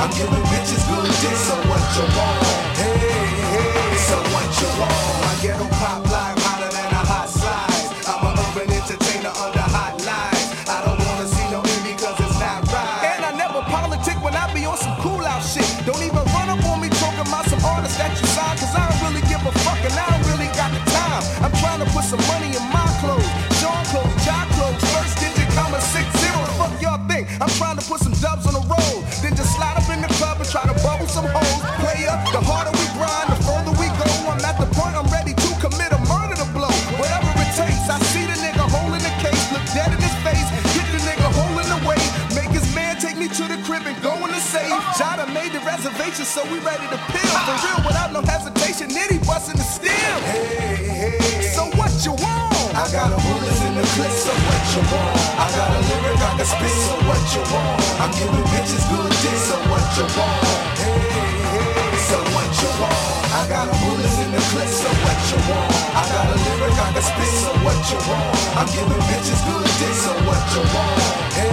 I'm giving bitches good dick, so what you want? So we ready to peel. For real, without no hesitation, Nitty busting the steel. Hey, hey. So what you want? I got a bullets in the clip, so what you want? I got a lyric I can spit, so what you want? I'm giving bitches good dick, so what you want? Hey, hey, so what you want? I got a bullets in the clip, so what you want? I got a lyric I can spit, so what you want? I'm giving bitches good dick, so what you want? Hey,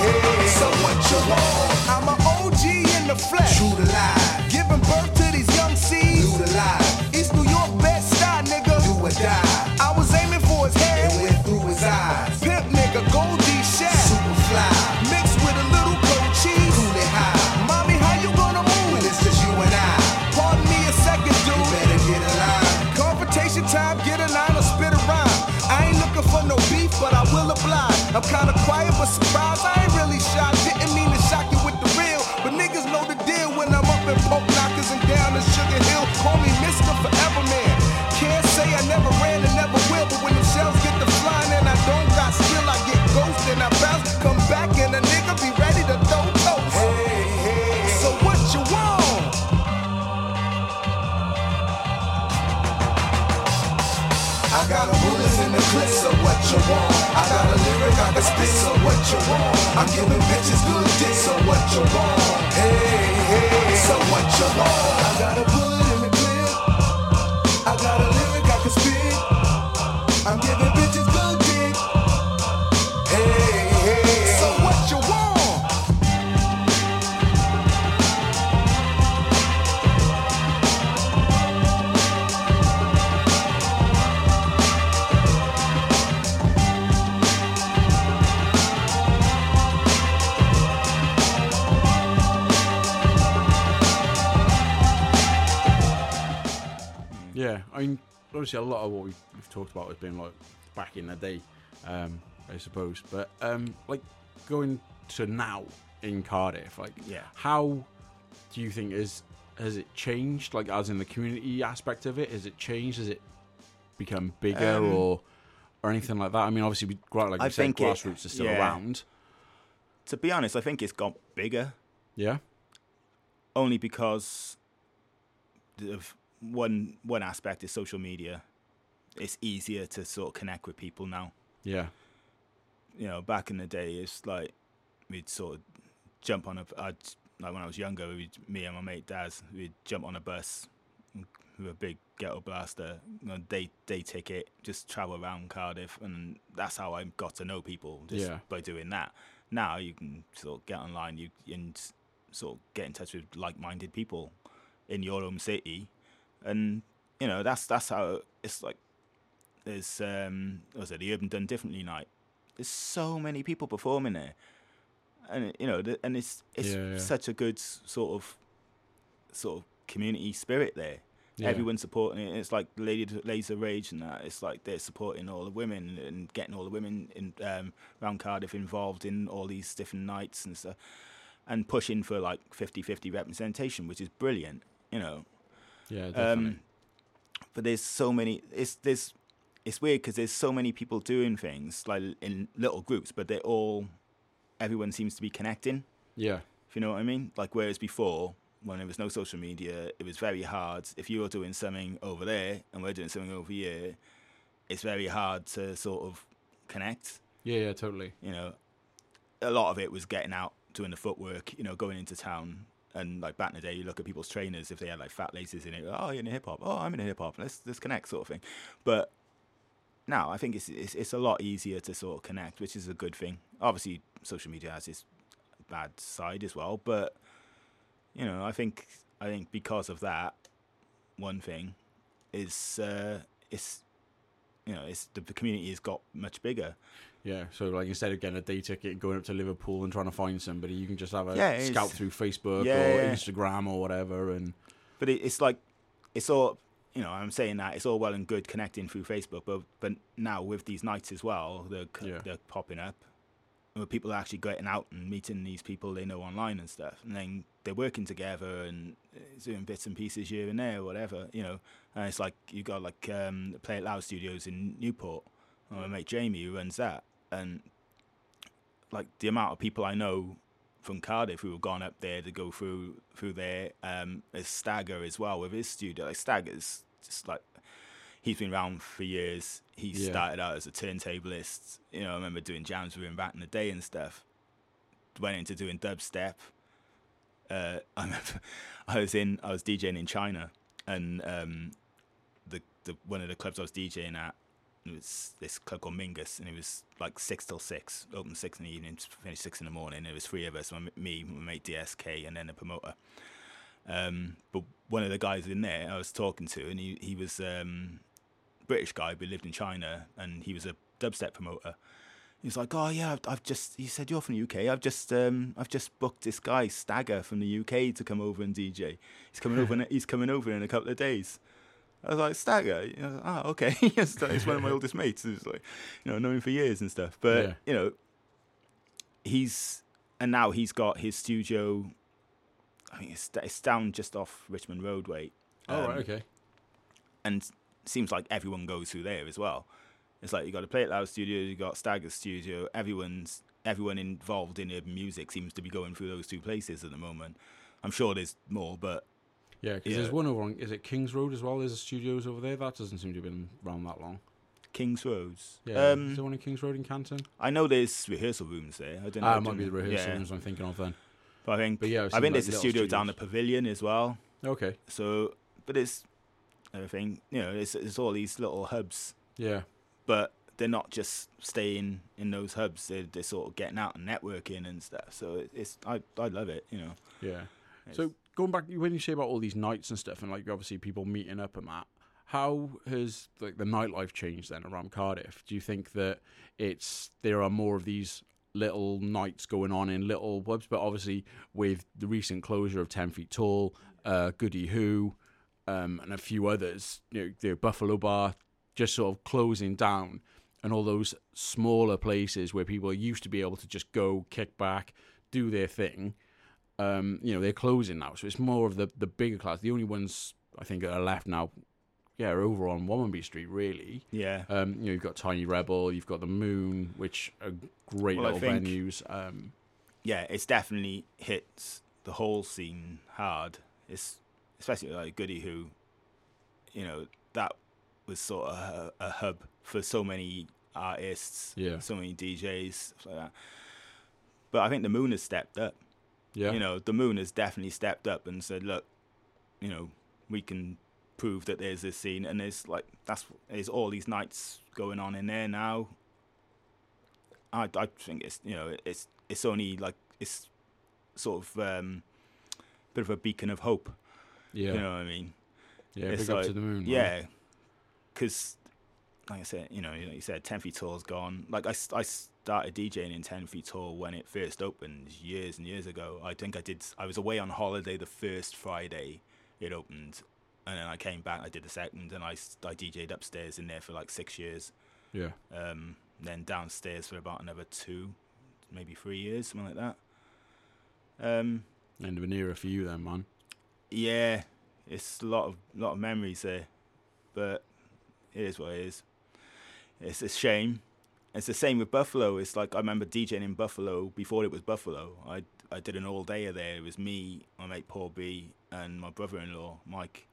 hey, so what you want? I'm an OG the flesh. True to life, Giving birth to these young seeds. do the life, East New York, best style, nigga. do or die. I was aiming for his head. It went through his eyes, Pimp nigga, Goldie Shack. super fly, Mixed with a little cold cheese. cool it high. Mommy, how you gonna When move? it's just you and I, Pardon me a second, dude. you better get in line. Confrontation time, get a line or spit a rhyme. I ain't looking for no beef, but I will oblige. I'm kinda can spit, so what you want? I'm giving bitches good dick, so what you want? Hey, hey, so what you want? I got obviously a lot of what we've, talked about has been like back in the day, um, I suppose. But um, like going to now in Cardiff, like, Yeah. how do you think is has it changed? Like, as in the community aspect of it, has it changed? Has it become bigger Um, or or anything like that? I mean, obviously, we, like I you said, think it- grassroots is still yeah. around. To be honest, I think it's got bigger Yeah, only because of one one aspect is social media. It's easier to sort of connect with people now. yeah, You know, back in the day, it's like we'd sort of jump on a. I'd, like when I was younger, we'd, me and my mate Daz, we'd jump on a bus with a big ghetto blaster, you know, day day ticket, just travel around Cardiff, and that's how I got to know people just Yeah. by doing that. Now you can sort of get online, you and sort of get in touch with like-minded people in your own city, and you know that's that's how it's like. There's um, was it the Urban Done Differently night? There's so many people performing there, and you know, and it's it's Yeah, yeah. such a good sort of sort of community spirit there. Yeah. Everyone's supporting it. It's like Lady Laser Rage and that. It's like they're supporting all the women and getting all the women in um, around Cardiff involved in all these different nights and stuff, and pushing for like 50-50 representation, which is brilliant. You know, yeah, definitely. um, but there's so many. It's there's it's weird because there's so many people doing things like in little groups, but they're all everyone seems to be connecting. yeah, If you know what I mean. Like whereas before, when there was no social media, it was very hard. If you were doing something over there and we're doing something over here, it's very hard to sort of connect. yeah, yeah, totally. You know, a lot of it was getting out, doing the footwork. You know, going into town. And like back in the day, you look at people's trainers if they had like fat laces in it. Oh, you're in hip hop. Oh, I'm in hip hop. Let's let's connect, sort of thing. But now I think it's, it's it's a lot easier to sort of connect, which is a good thing. Obviously, social media has its bad side as well. But you know, I think I think because of that, one thing is uh, it's you know it's the community has got much bigger. Yeah, so like instead of getting a day ticket and going up to Liverpool and trying to find somebody, you can just have a Yeah, scout through Facebook Yeah, or yeah. Instagram or whatever, and But it, it's like it's all you know. I'm saying that it's all well and good connecting through Facebook, but but now with these nights as well, they're they're popping up. Where people are actually getting out and meeting these people they know online and stuff, and then they're working together and uh, doing bits and pieces here and there, whatever you know. And it's like you got like um, Play It Loud Studios in Newport. and My mate Jamie who runs that, and like the amount of people I know from Cardiff who have gone up there to go through through there. Um, there's Stagger as well with his studio. Like Stagger's just like he's been around for years. He Yeah. started out as a turntablist. You know, I remember doing jams with him back in the day and stuff. Went into doing dubstep. Uh, <laughs> I remember I was in I was DJing in China and um, the the one of the clubs I was DJing at it was this club called Mingus, and it was like six till six, open six in the evening, finish six in the morning. It was three of us, me, my mate DSK, and then the promoter. Um, but one of the guys in there I was talking to, and he he was um, British guy, but lived in China, and he was a dubstep promoter. He was like, "Oh yeah, I've, I've just." He said, "You're from the UK. I've just um, I've just booked this guy Stagger from the UK to come over and DJ. He's coming over. He's coming over in a couple of days." I was like, Stagger? You know, oh, okay. <laughs> Yes, he's one of my oldest mates. It's like, you know, known him for years and stuff. But, Yeah. you know, he's, and now he's got his studio, I mean, it's, it's down just off Richmond Roadway. oh Um, right, okay, And seems like everyone goes through there as well. It's like you got a Play It Loud studio, you got Stagger's studio. Everyone's, everyone involved in urban music seems to be going through those two places at the moment. I'm sure there's more, but yeah, because yeah. there's one over on is it Kings Road as well? There's a studios over there. That doesn't seem to have been around that long. King's Roads. Yeah, Um, is there one in Kings Road in Canton? I know there's rehearsal rooms there. I don't know. Ah, it might be the rehearsal Yeah. rooms I'm thinking of then. But I think, But yeah, I think like, there's a studio down the pavilion as well. Okay, So, but it's everything. You know, it's, it's all these little hubs, yeah, but they're not just staying in those hubs. They're, they're sort of getting out and networking and stuff. So it's I I love it. You know. yeah. So going back when you say about all these nights and stuff, and like obviously people meeting up and that, how has like the nightlife changed then around Cardiff? Do you think that it's there are more of these little nights going on in little pubs, but obviously with the recent closure of Ten Feet Tall, uh, Gwdihŵ, um, and a few others, you know, the Buffalo Bar just sort of closing down, and all those smaller places where people used to be able to just go kick back, do their thing um, you know, they're closing now. So it's more of the, the bigger class. The only ones I think that are left now, yeah, are over on Womanby Street, really. Yeah. Um, you know, you've got Tiny Rebel, you've got the Moon, which are great Well, little think- venues. Um, yeah, it's definitely hit the whole scene hard. It's especially like Gwdihŵ, you know, that was sort of a, a hub for so many artists, Yeah. so many DJs, stuff like that. But I think the Moon has stepped up. Yeah, You know, the Moon has definitely stepped up and said, look, you know, we can prove that there's this scene, and there's like that's there's all these nights going on in there now. I I think it's you know it's it's only like it's sort of um, bit of a beacon of hope. yeah, You know what I mean? yeah. it's Big up to the Moon. Yeah, because like I said, you know, you, know, you said Ten Feet Tall's gone. Like I, I started DJing in Ten Feet Tall when it first opened years and years ago. I think I did. I was away on holiday the first Friday it opened, and then I came back. I did the second, and I I DJed upstairs in there for like six years. yeah, Um, then downstairs for about another two, maybe three years, something like that. Um, End of an era for you then, man. yeah, it's a lot of lot of memories there, but it is what it is. It's a shame. It's the same with Buffalo. It's like I remember DJing in Buffalo before it was Buffalo. I I did an all dayer there. It was me, my mate Paul B, and my brother-in-law Mike.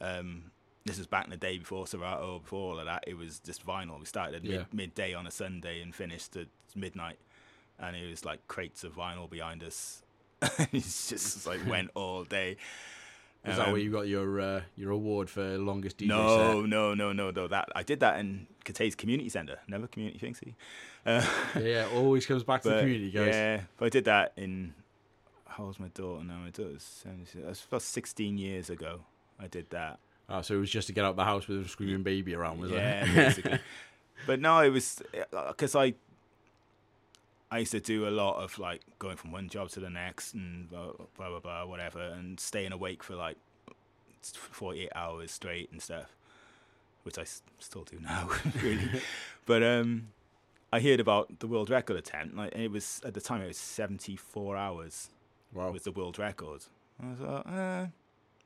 Um, this was back in the day before Serato, before all of that. It was just vinyl. We started at Yeah. mid, midday on a Sunday and finished at midnight, and it was like crates of vinyl behind us. <laughs> it just like went all day Is that Um, where you got your uh, your award for longest DJ No, set? no, no, no, no. That I did that in Cathays community centre. Never community thing, see. Uh, Yeah, yeah, always comes back to the community, guys. Yeah, but I did that in. How old's my daughter now? My daughter's 17. That's about 16 years ago. I did that. Oh, so it was just to get out the house with a screaming baby around, was yeah, it? Yeah, <laughs> basically. But no, it was because I. I used to do a lot of like going from one job to the next and blah blah blah, blah whatever, and staying awake for like 48 hours straight and stuff, which I s- still do now, <laughs> really. <laughs> but um, I heard about the world record attempt. Like it was at the time it was 74 hours. Wow. Was the world record? I was like, uh,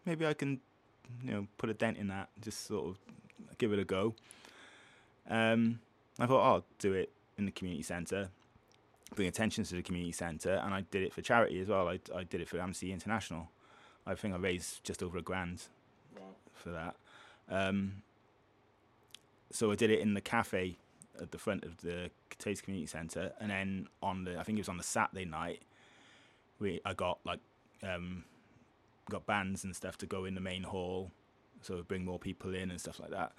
maybe I can, you know, put a dent in that. Just sort of give it a go. Um, I thought oh, I'll do it in the community centre, bring attention to the community centre, and I did it for charity as well. I, I did it for Amnesty International. I think I raised just over a grand for that. Um, so I did it in the cafe at the front of the Taste Community Centre, and then on the I think it was on the Saturday night, we I got like um, got bands and stuff to go in the main hall, so bring more people in and stuff like that.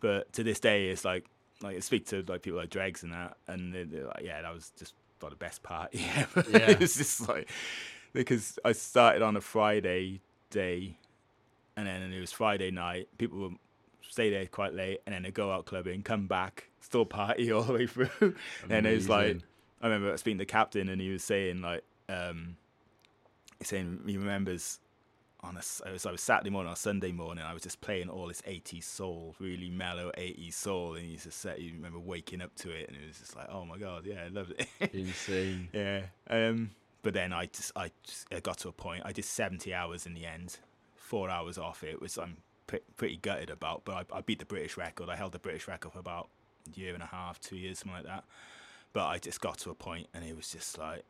But to this day, it's like like I speak to like people like Dregs and that, and they're, they're like, yeah, that was just like the best party ever. <laughs> Yeah. <laughs> it's just like because I started on a Friday day, and then it was Friday night. People would stay there quite late, and then they go out clubbing, come back, still party <laughs> all the way through. and it's like I remember speaking to the captain, and he was saying like, um, he's saying he remembers on a s- it was, Saturday morning or Sunday morning. I was just playing all this 80s soul, really mellow 80s soul, and he just said you remember waking up to it, and it was just like, oh my god, yeah, I loved it. <laughs> Insane. yeah. Um, but then I just I just I got to a point. I did 70 hours in the end, four hours off it, which I'm pre- pretty gutted about. But I, I beat the British record. I held the British record for about a year and a half, two years, something like that. But I just got to a point, and it was just like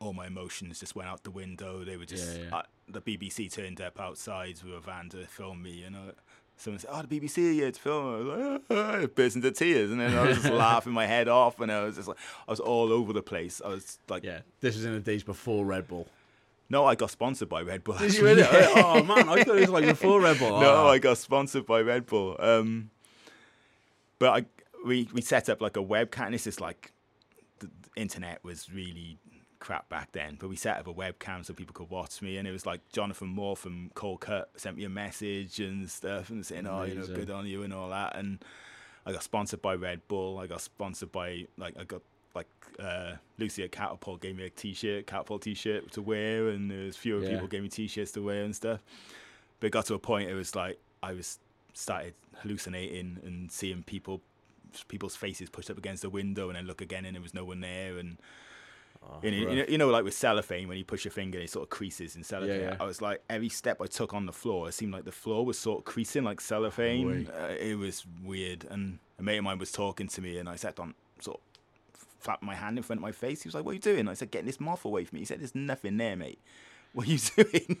all my emotions just went out the window. They were just Yeah, yeah. uh, the BBC turned up outside with a van to film me, you know. Someone said, "Oh, the BBC are here to film." I was like, <laughs> I burst into tears, and then I was just <laughs> laughing my head off, and I was just like, I was all over the place. I was like, Yeah, this was in the days before Red Bull. no, I got sponsored by Red Bull. Did you really? <laughs> Oh man, I thought it was like before Red Bull. no, Oh. I got sponsored by Red Bull. Um, but I we we set up like a webcam. And this is like the internet was really crap back then, but we set up a webcam so people could watch me, and it was like Jonathan More from Coldcut sent me a message and stuff, and saying, "Oh, you know, good on you" and all that, and I got sponsored by Red Bull. I got sponsored by like I got like uh, Lucy at Catapult gave me a T-shirt, Catapult T-shirt to wear, and there was fewer Yeah. people gave me T-shirts to wear and stuff. But it got to a point it was like I was started hallucinating and seeing people people's faces pushed up against the window and then look again and there was no one there and you, know, you, know, you know like with cellophane when you push your finger it sort of creases in cellophane yeah. I was like every step I took on the floor it seemed like the floor was sort of creasing like cellophane. Uh, it was weird. And a mate of mine was talking to me and I sat on sort of flapped my hand in front of my face. He was like what are you doing? I said getting this moth away from me. He said there's nothing there mate. <laughs> What are you doing?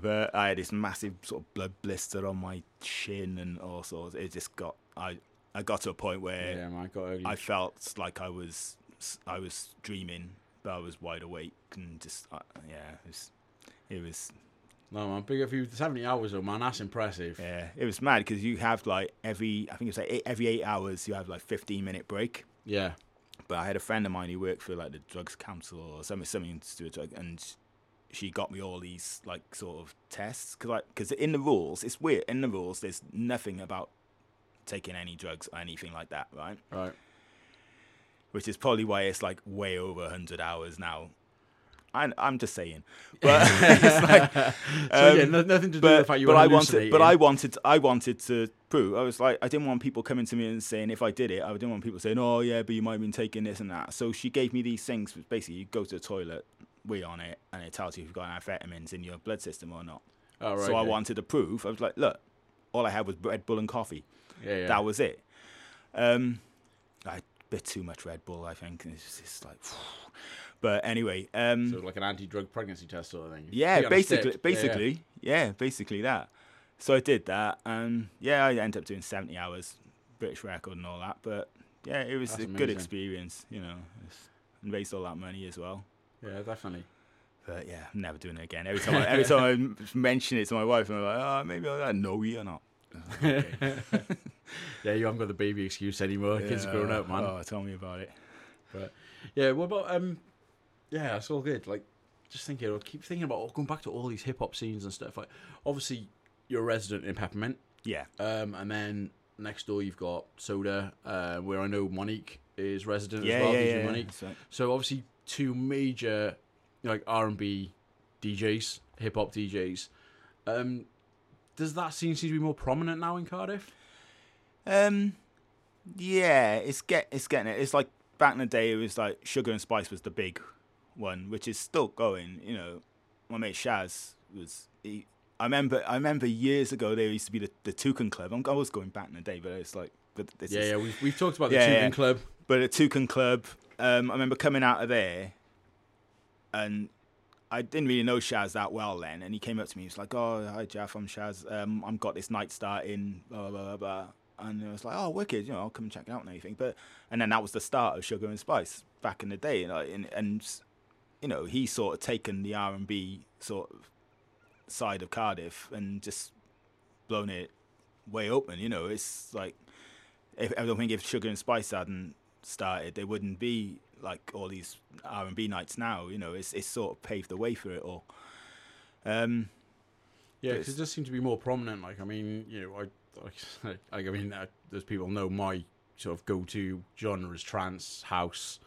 But I had this massive sort of blood blister on my chin and all sorts. It just got I I got to a point where Yeah, man, got. I felt like I was I was dreaming, but I was wide awake and just uh, yeah, it was it was No man, big up you. Seventy hours though, man. That's impressive. yeah, it was mad because you have like every I think it's like eight, every eight hours you have like fifteen minute break. Yeah. But I had a friend of mine who worked for like the drugs council or something something to do with drug and she got me all these like sort of tests because like because in the rules it's weird in the rules there's nothing about taking any drugs or anything like that right Right. Which is probably why it's like way over 100 hours now I, I'm just saying, <laughs> but <laughs> it's like, um, So, yeah, no- nothing to do with the fact you but I wanted, but. I wanted, I wanted to prove. I was like, I didn't want people coming to me and saying if I did it, I didn't want people saying, oh yeah, but you might have been taking this and that. So she gave me these things. which Basically, you go to the toilet, wee on it, and it tells you if you've got amphetamines in your blood system or not. Oh, right, so I wanted to prove. I was like, look, all I had was Red Bull and coffee. Yeah, yeah. That was it. Um, I bit too much Red Bull, I think. It's just like, <sighs> but anyway, um, So like an anti-drug pregnancy test sort of thing. yeah, Put you on a stick. basically, Yeah, yeah. basically, yeah, basically that. So I did that, and yeah, I ended up doing seventy hours, British record and all that. But yeah, it was That's a good experience, you know, it's, and raised all that money as well. Yeah, definitely. But yeah, I'm never doing it again. Every time, I, every time I <laughs> mention it to my wife, I'm like, oh, maybe I'll no, you're not. <laughs> Okay. <laughs> <laughs> yeah, you haven't got the baby excuse anymore. Kids are grown up, man. Oh, tell me about it. But yeah, what about um? Yeah, it's all good. Like, just thinking, I keep thinking about going back to all these hip hop scenes and stuff. Like, obviously, you're a resident in Peppermint. Yeah. Um, and then next door you've got Soda, uh, where I know Monique is resident Yeah, as well. yeah, DJ yeah, Monique. that's right. So obviously, two major like R and B DJs, hip hop DJs. Um, does that scene seem to be more prominent now in Cardiff? Um, yeah, it's get it's getting it. It's like back in the day, it was like Sugar and Spice was the big one, which is still going. You know, my mate Shaz was. He, I remember. I remember years ago there used to be the the Toucan Club. I'm, I was going back in the day, but it's like. But this Yeah, is, yeah, we've- we've talked about the Toucan Club. But the Toucan Club, um, I remember coming out of there, and I didn't really know Shaz that well then, and he came up to me. He was like, "Oh, hi Jeff, I'm Shaz. Um, I've got this night starting, blah blah blah blah." And I was like, "Oh, wicked! You know, I'll come check it out and everything." But and then that was the start of Sugar and Spice back in the day, and and, and you know, he sort of taken the R and B sort of side of Cardiff and just blown it way open. You know, it's like if, I don't think if Sugar and Spice hadn't started, there wouldn't be like all these R and B nights now. You know, it's it's sort of paved the way for it all. Um, Yeah, because it does seem to be more prominent. Like, I mean, you know, I, <laughs> I, I mean, uh, there's people know my sort of go-to genres: trance, house,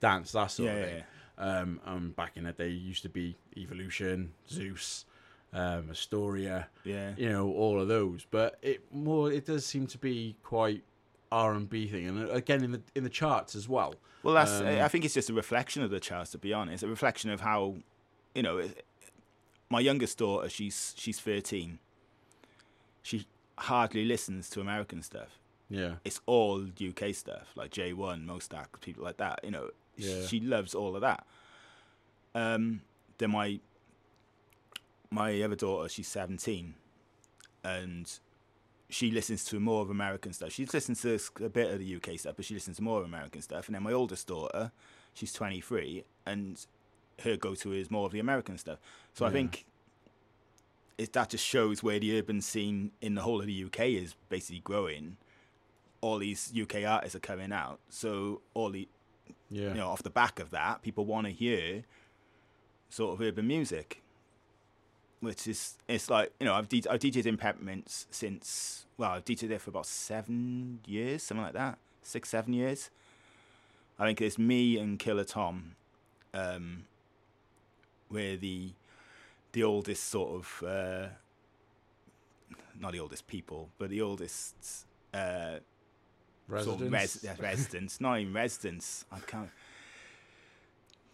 dance, that sort Yeah, of yeah, thing. Um, um, back in the day, it used to be Evolution, Zeus, um, Astoria, Yeah. you know, all of those. But it more, it does seem to be quite R and B thing, and uh, again in the in the charts as well. Well, that's. Um, I think it's just a reflection of the charts, to be honest. A reflection of how, you know, my youngest daughter. She's she's thirteen. She hardly listens to American stuff. Yeah. It's all UK stuff, like J One, MoStack, people like that. You know, Yeah. she loves all of that. Um, then my my other daughter, she's seventeen, and she listens to more of American stuff. She listens to a bit of the UK stuff, but she listens to more of American stuff. And then my oldest daughter, she's 23, and her go-to is more of the American stuff. So I think it, that just shows where the urban scene in the whole of the UK is basically growing. All these UK artists are coming out, so all the Yeah. you know off the back of that, people want to hear sort of urban music which is it's like you know I've D- I've DJed in Peppermints since well I've DJed there for about seven years something like that six seven years I think it's me and Killer Tom um we're the the oldest sort of uh not the oldest people but the oldest uh sort of res- Residents? residents not even residents I can't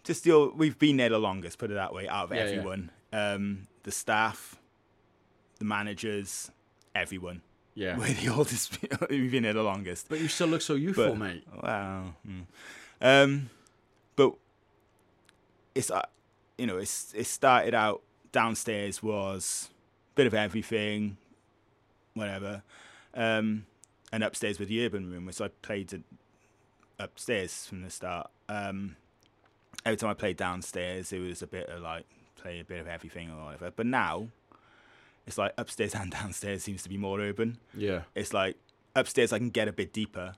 just the old, we've been there the longest put it that way out of Yeah, yeah. everyone um the staff the managers everyone Yeah. we're the oldest <laughs> we've been there the longest But you still look so youthful, But- mate. Wow. mm. Um, but it's uh, you know it's it started out downstairs was a bit of everything, whatever, um, and upstairs was the urban room, which I played upstairs from the start. Um, every time I played downstairs, it was a bit of like play a bit of everything or whatever. But now it's like upstairs <laughs> and downstairs seems to be more urban. Yeah. It's like upstairs I can get a bit deeper.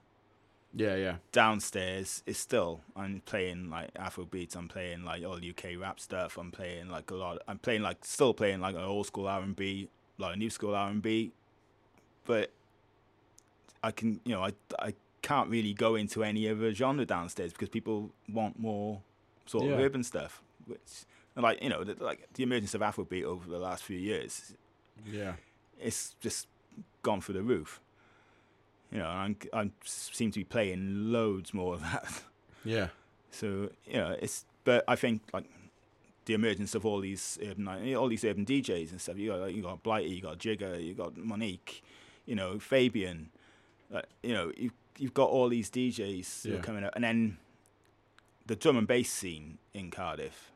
Yeah, yeah. Downstairs is still I'm playing like Afro beats. I'm playing like all UK rap stuff. I'm playing like a lot. I'm playing like still playing like an old school R and B, like a new school R and B. But I can you know I I can't really go into any other genre downstairs because people want more sort of urban stuff. Which like you know the, like the emergence of Afrobeat over the last few years Yeah. it's just gone through the roof. You know, I'm, I seem to be playing loads more of that. Yeah. So you know, it's but I think like the emergence of all these urban, all these urban DJs and stuff. You got like, you got Blighty, you got Jigger, you got Monique, you know Fabian. Like, you know, you you've got all these DJs Yeah. coming up, and then the drum and bass scene in Cardiff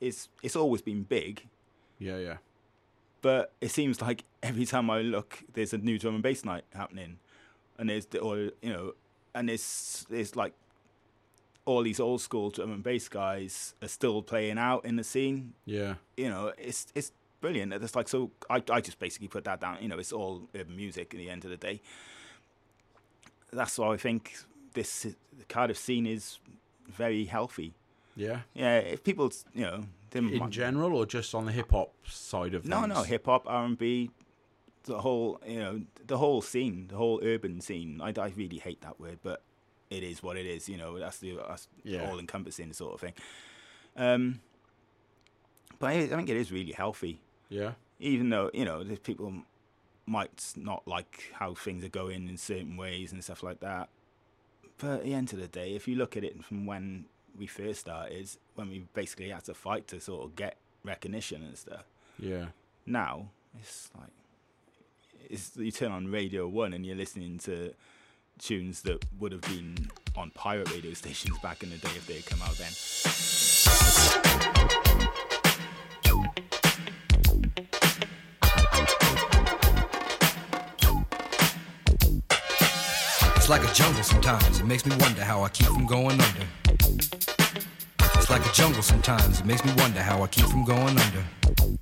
is it's always been big. Yeah, yeah. But it seems like every time I look, there's a new drum and bass night happening, and there's the, or you know, and it's it's like all these old school drum and bass guys are still playing out in the scene. Yeah. You know, it's it's brilliant. It's like so. I I just basically put that down. You know, it's all music at the end of the day. That's why I think this the Cardiff scene is very healthy. Yeah. Yeah, if people, you know, In might- general, or just on the hip hop side of no, things? no, hip hop, R and B, the whole, you know, the whole scene, the whole urban scene. I, I really hate that word, but it is what it is. You know, that's the that's Yeah. all encompassing sort of thing. Um, but I, I think it is really healthy. Yeah. Even though you know, there's people might not like how things are going in certain ways and stuff like that. But at the end of the day, if you look at it from when we first started, when we basically had to fight to sort of get recognition and stuff Yeah. now it's like it's you turn on radio one and you're listening to tunes that would have been on pirate radio stations back in the day if they had come out then It's like a jungle sometimes. It makes me wonder how I keep from going under. It's like a jungle sometimes. It makes me wonder how I keep from going under.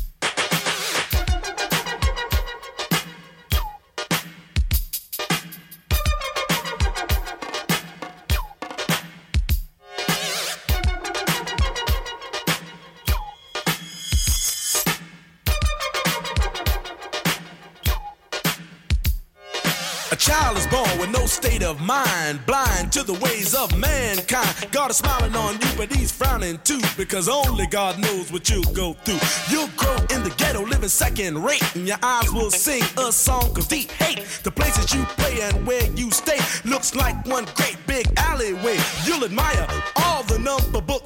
State of mind, blind to the ways of mankind. God is smiling on you, but he's frowning too, because only God knows what you'll go through. You'll grow in the ghetto, living second rate, and your eyes will sing a song of deep hate. The places you play and where you stay looks like one great big alleyway. You'll admire all the number book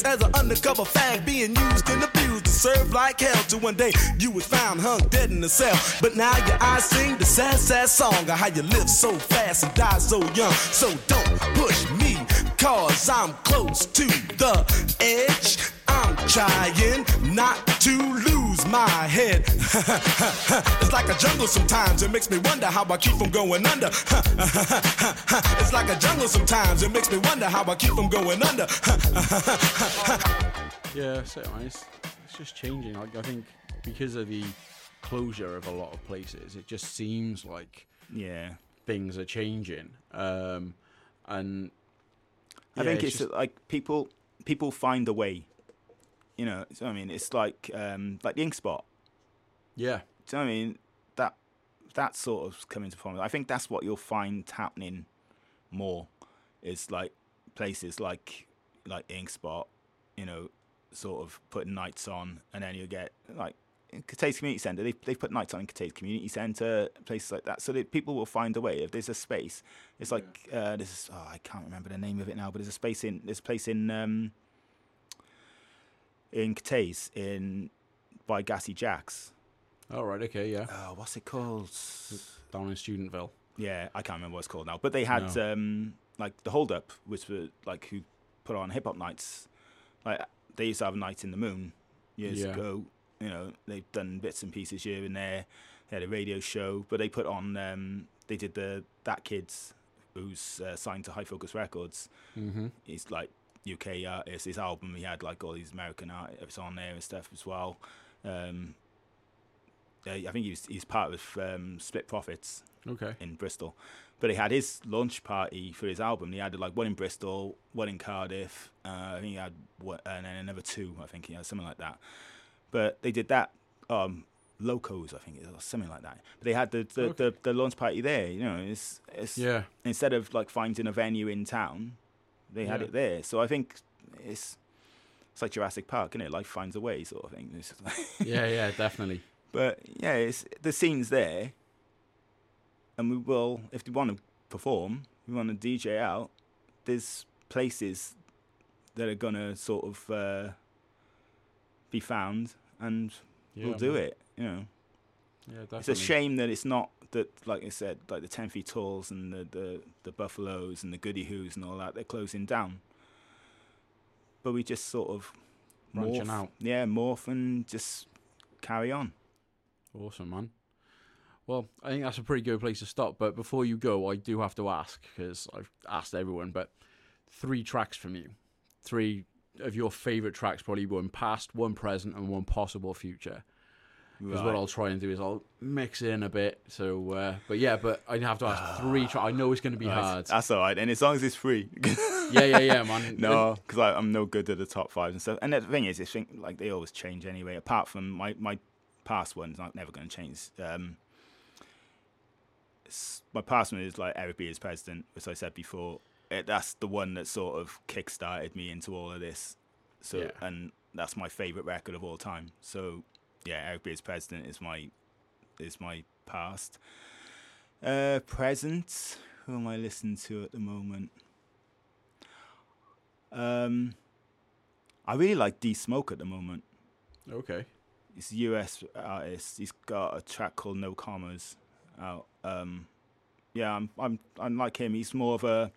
as an undercover fag, being used and abused to serve like hell. To one day you was found hung dead in the cell. But now your eyes sing the sad, sad song of how you live so fast and die so young. So don't push me, cause I'm close to the edge. I'm trying not to lose my head. <laughs> it's like a jungle sometimes, it makes me wonder how I keep from going under. <laughs> it's like a jungle sometimes, it makes me wonder how I keep from going under. <laughs> Yeah, so it's, it's just changing. Like I think because of the closure of a lot of places, it just seems like yeah things are changing. Um, and I yeah, think it's, just- like people people find a way. You know, so I mean, it's like um, like the ink spot. yeah, Do you know I mean? That that sort of coming to form. I think that's what you'll find happening more. Is like places like like Ink Spot, you know, sort of putting nights on, and then you get like in Cathays Community Centre. They they put nights on in Cathays Community Centre, places like that, so that people will find a way. If there's a space, it's like uh, this is oh I can't remember the name of it now, but there's a space in there's a place in um in Cathays in by Gassy Jacks. all right, okay, yeah. Oh, what's it called? Down in Studentville. Yeah, I can't remember what it's called now. But they had No. um, like the Hold Up, which were like who put on hip hop nights. Like they used to have Night in the Moon years Yeah. ago. You know, they've done bits and pieces here and there. They had a radio show, but they put on. Um, they did the that kids who's uh, signed to High Focus Records. Mhm. He's like UK artist. His album, he had like all these American artists on there and stuff as well. Um, I think he was he's part of um, Split Prophets Okay. in Bristol. But he had his launch party for his album. He had like one in Bristol, one in Cardiff. Uh, I think he had one, and then another two. I think he had something like that. But they did that. Um, Locos, I think or something like that. But they had the the, the, the launch party there. You know, it's it's Yeah. Instead of like finding a venue in town, they had Yeah. it there. So I think it's it's like Jurassic Park, isn't it? Life finds a way, sort of thing. <laughs> Like Yeah, yeah, definitely. but yeah, it's the scene's there, and we will if we want to perform, we want to DJ out. There's places that are gonna sort of uh, be found, and Yeah, we'll do man. it. You know, Yeah, definitely. it's a shame that it's not that, like I said, like the Ten Feet Talls and the the, the Buffaloes and the Gwdihŵ's and all that. They're closing down. But we just sort of Branching morph, out. yeah, morph and just carry on. Awesome, man. Well, I think that's a pretty good place to stop. But before you go, I do have to ask because I've asked everyone. But three tracks from you, three of your favorite tracks, probably one past, one present, and one possible future. Because what I'll try and do is I'll mix in a bit. So, uh, but yeah, but I have to ask three. I know it's going to be Right, hard. That's all right, and as long as it's free. <laughs> Yeah, yeah, yeah, man. <laughs> no, because I'm no good at the top five and stuff. And the thing is, I think like they always change anyway. Apart from my my past ones, I'm never going to change. Um, my past one is like Eric B as president, as I said before. It, that's the one that sort of kick-started me into all of this. So, Yeah. and that's my favorite record of all time. So, yeah, Eric B as president is my is my past. Uh, present. Who am I listening to at the moment? Um, I really like D Smoke at the moment. Okay. He's a US artist. He's got a track called No Commas out. Um, yeah, I'm I'm I'm like him. He's more of a.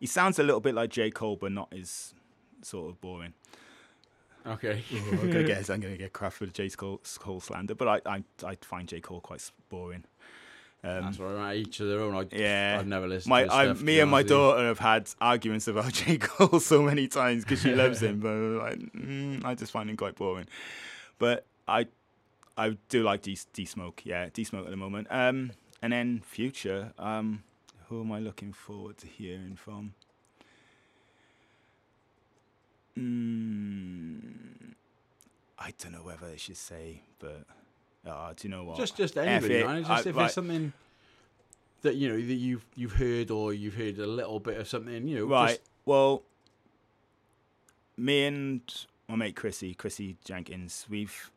He sounds a little bit like J Cole, but not as sort of boring. Okay. <laughs> I'm gonna get I'm gonna get crap for the J Cole, Cole slander, but I I I find J Cole quite boring. Um, That's all right. Each of their own. I, yeah, I've never listened my, to I, stuff, me and my daughter have had arguments about <laughs> J Cole <laughs> so many times because she loves him, but like, mm, I just find him quite boring. But I, I do like D, D Smoke. Yeah, D Smoke at the moment. Um, and then Future. Um, who am I looking forward to hearing from? Mm, I don't know whether I should say, but uh, do you know what? Just, just anybody, it. man. Just I- if right. there's something that you know that you've you've heard or you've heard a little bit of something, you know, Right. just- Well, me and my mate Chrissy, Chrissy Jenkins, we've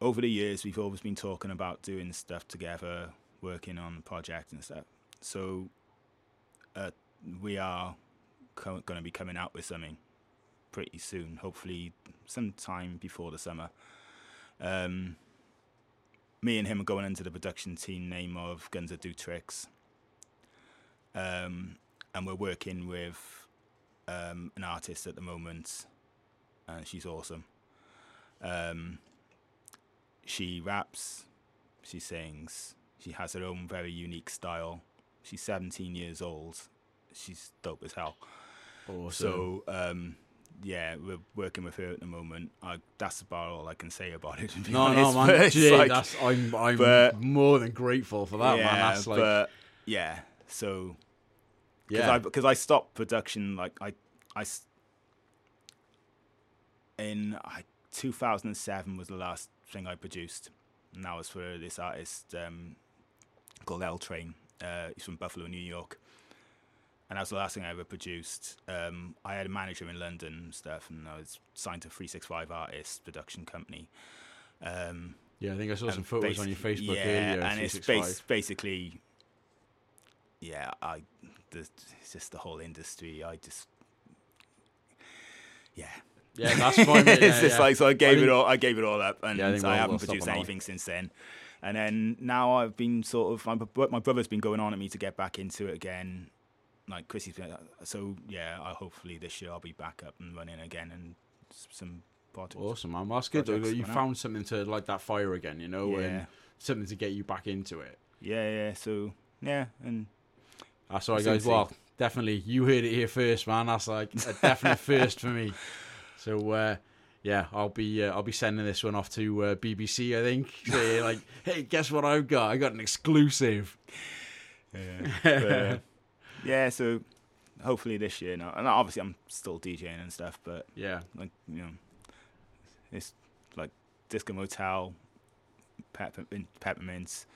over the years we've always been talking about doing stuff together, working on projects and stuff. So uh, we are co- going to be coming out with something pretty soon, hopefully sometime before the summer. Um, me and him are going into the production team name of Guns That Do Tricks. Um, and we're working with um, an artist at the moment, and she's awesome. Um, she raps, she sings, she has her own very unique style. She's 17 years old. She's dope as hell. Awesome. So, um, yeah, we're working with her at the moment. I, that's about all I can say about it. to be no, no, man. <laughs> Gee, like- that's I'm I'm but- more than grateful for that, yeah, man. That's like but yeah, so because Yeah. I because I stopped production like I I in I, 2007 was the last thing I produced, and that was for this artist um, called L Train. Uh, he's from Buffalo, New York. And that was the last thing I ever produced. Um, I had a manager in London and stuff, and I was signed to 365 Artists production company. Um, Yeah, I think I saw some photos on your Facebook yeah, earlier, and it's bas- basically, yeah, I, the, it's just the whole industry. I just, yeah, Yeah, that's fine, mate, <laughs> it's just yeah. like so. I gave I it all. I gave it all up, and Yeah, I we'll- haven't we'll produced on that one. anything since then. And then now I've been sort of my, my brother's been going on at me to get back into it again, like Chrissy's been, so yeah. I hopefully this year I'll be back up and running again and some projects. Awesome, man. Well, that's good. Projects You coming out. found something to light that fire again, you know, Yeah. and something to get you back into it. Yeah, yeah. So yeah, and That's all right, guys. Well, definitely, you heard it here first, man. That's like a <laughs> definite first for me. So, uh, yeah, I'll be uh, I'll be sending this one off to uh, BBC. I think, <laughs> saying like, "Hey, guess what I've got? I got an exclusive." Yeah. But, uh, yeah, so hopefully this year now. And obviously I'm still DJing and stuff, but Yeah. like you know, it's like Disco Motel, Peppermint, Peppermints.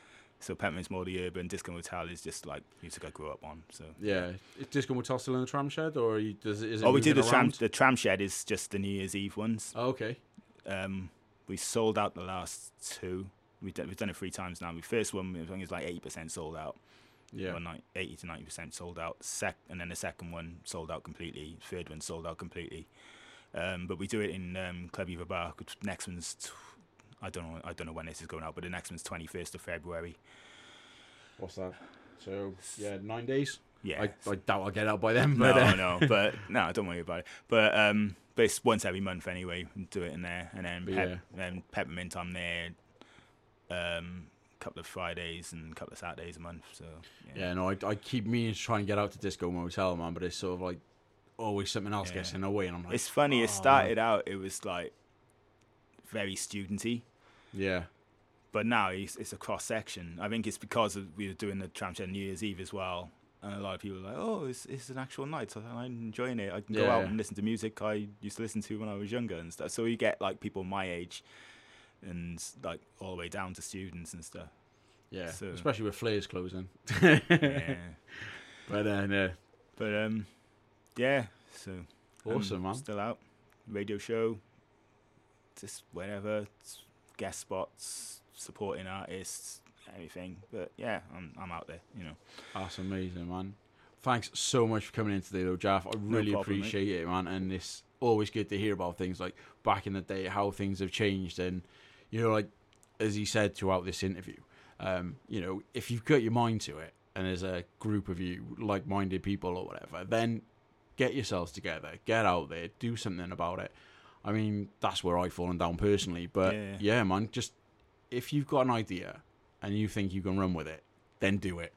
So Peppermint's more the urban. Disco Motel is just like music I grew up on. So Yeah, is Disco Motel still in the tram shed, or you, does it? Is it oh, we did the tram. The tram shed is just the New Year's Eve ones. Oh, okay. Um, we sold out the last two. We've done, we've done it three times now. We first one, I think like eighty percent sold out. Yeah. Ni- eighty to ninety percent sold out. Sec, and then the second one sold out completely. Third one sold out completely. Um, but we do it in um, Clwb Ifor Bach. Next one's, t- I don't know, I don't know when this is going out, but the next one's twenty first of February. What's that? So yeah, nine days. Yeah. I, I doubt I'll get out by then. <laughs> But no, uh, no, but no, don't worry about it. But um, but it's once every month anyway. Do it in there, and then pep, then peppermint. I'm there. Um, couple of Fridays and a couple of Saturdays a month. So yeah, Yeah, no, I, I keep meaning to try and get out to Disco Motel, man, but it's sort of like always something else gets in the way, and I'm like, it's funny. "Oh, It started out. It was like very studenty. Yeah. But now it's, it's a cross section. I think it's because of, we were doing the tram shed New Year's Eve as well. And a lot of people are like, oh, it's, it's an actual night. So I'm enjoying it. I can go out yeah. and listen to music I used to listen to when I was younger and stuff. So you get like people my age and like all the way down to students and stuff. Yeah, So, especially with Flares closing. <laughs> yeah. But uh, no. But um, yeah. So Awesome, man. Still out. Radio show. Just wherever. Guest spots, supporting artists, everything. But yeah, I'm I'm out there. You know. That's amazing, man. Thanks so much for coming in today, though, Jaff. I really problem, mate. appreciate it, man. And it's always good to hear about things like back in the day, how things have changed. And, you know, like, as he said throughout this interview, um, you know, if you've got your mind to it and there's a group of you like minded people or whatever, then get yourselves together, get out there, do something about it. I mean, that's where I've fallen down personally. But Yeah. yeah, man, just if you've got an idea and you think you can run with it, then do it.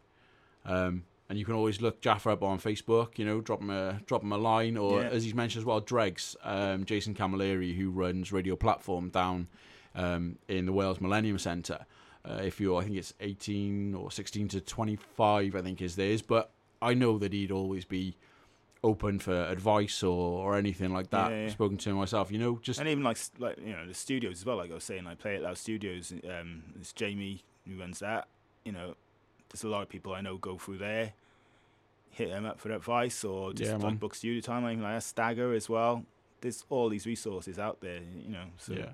Um, and you can always look Jaffa up on Facebook, you know, drop him a drop him a line, or Yeah. as he's mentioned as well, Dregs, um, Jason Camilleri, who runs Radio Platform down um, in the Wales Millennium Centre. Uh, if you're, I think it's 18 or 16 to 25, I think is theirs. But I know that he'd always be open for advice or, or anything like that. Yeah, yeah. Spoken to him myself, you know, just and even like like you know the studios as well. Like I was saying, I Play It Loud Studios. Um, it's Jamie who runs that. You know, there's a lot of people I know go through there. Hit them up for advice or just Yeah, like book studio time. Anything like that. Stagger as well. There's all these resources out there. You know, so Yeah.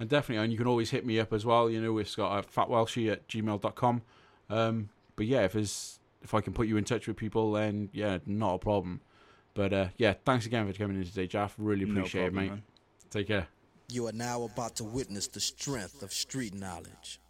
And definitely, and you can always hit me up as well. You know, it's got uh, fatwelshie at gmail.com. Um, but yeah, if there's, if I can put you in touch with people, then yeah, not a problem. But uh, yeah, thanks again for coming in today, Jaff. Really No appreciate problem, it, mate. man. Take care. You are now about to witness the strength of street knowledge.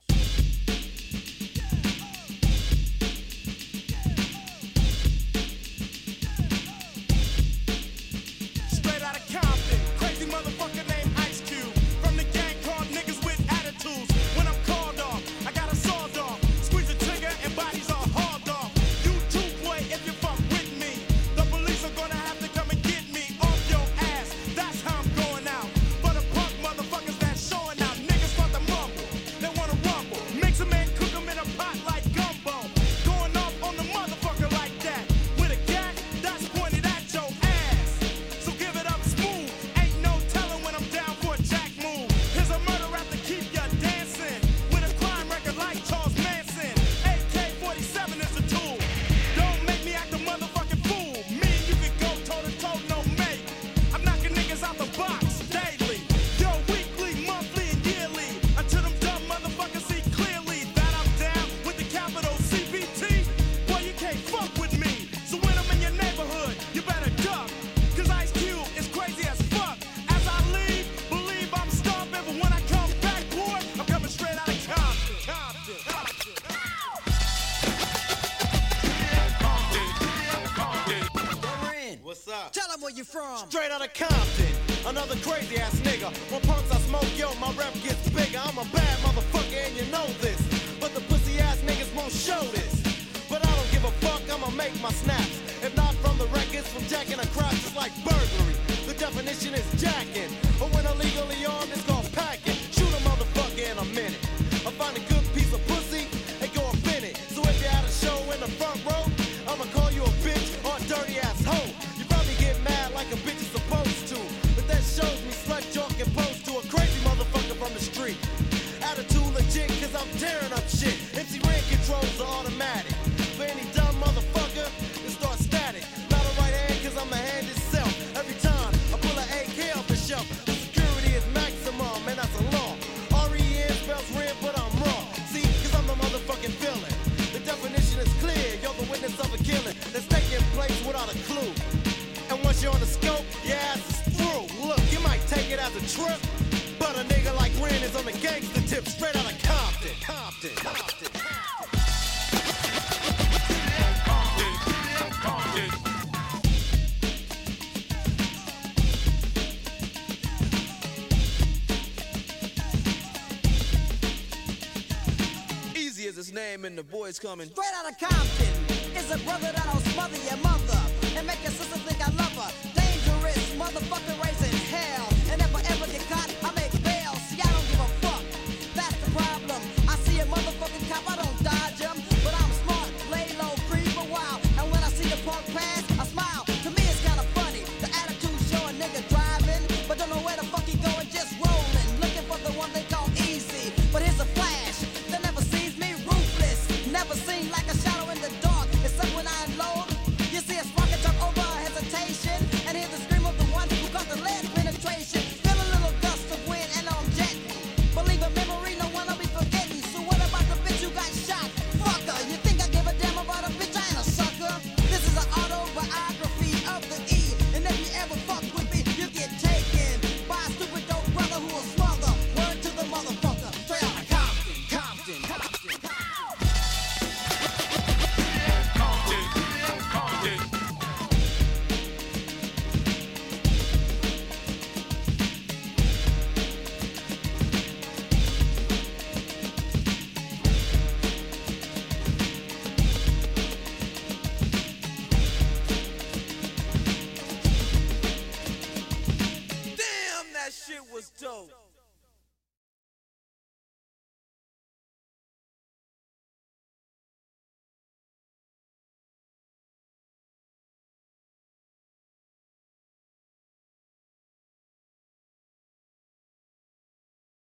make my snaps. If not from the records, from jacking a crop, it's like burglary. The definition is jacking. But when illegally armed, it's called packing. Shoot a motherfucker in a minute. I find a good piece of pussy and go a minute. So if you're at a show in the front boys coming. Straight out of Compton is a brother that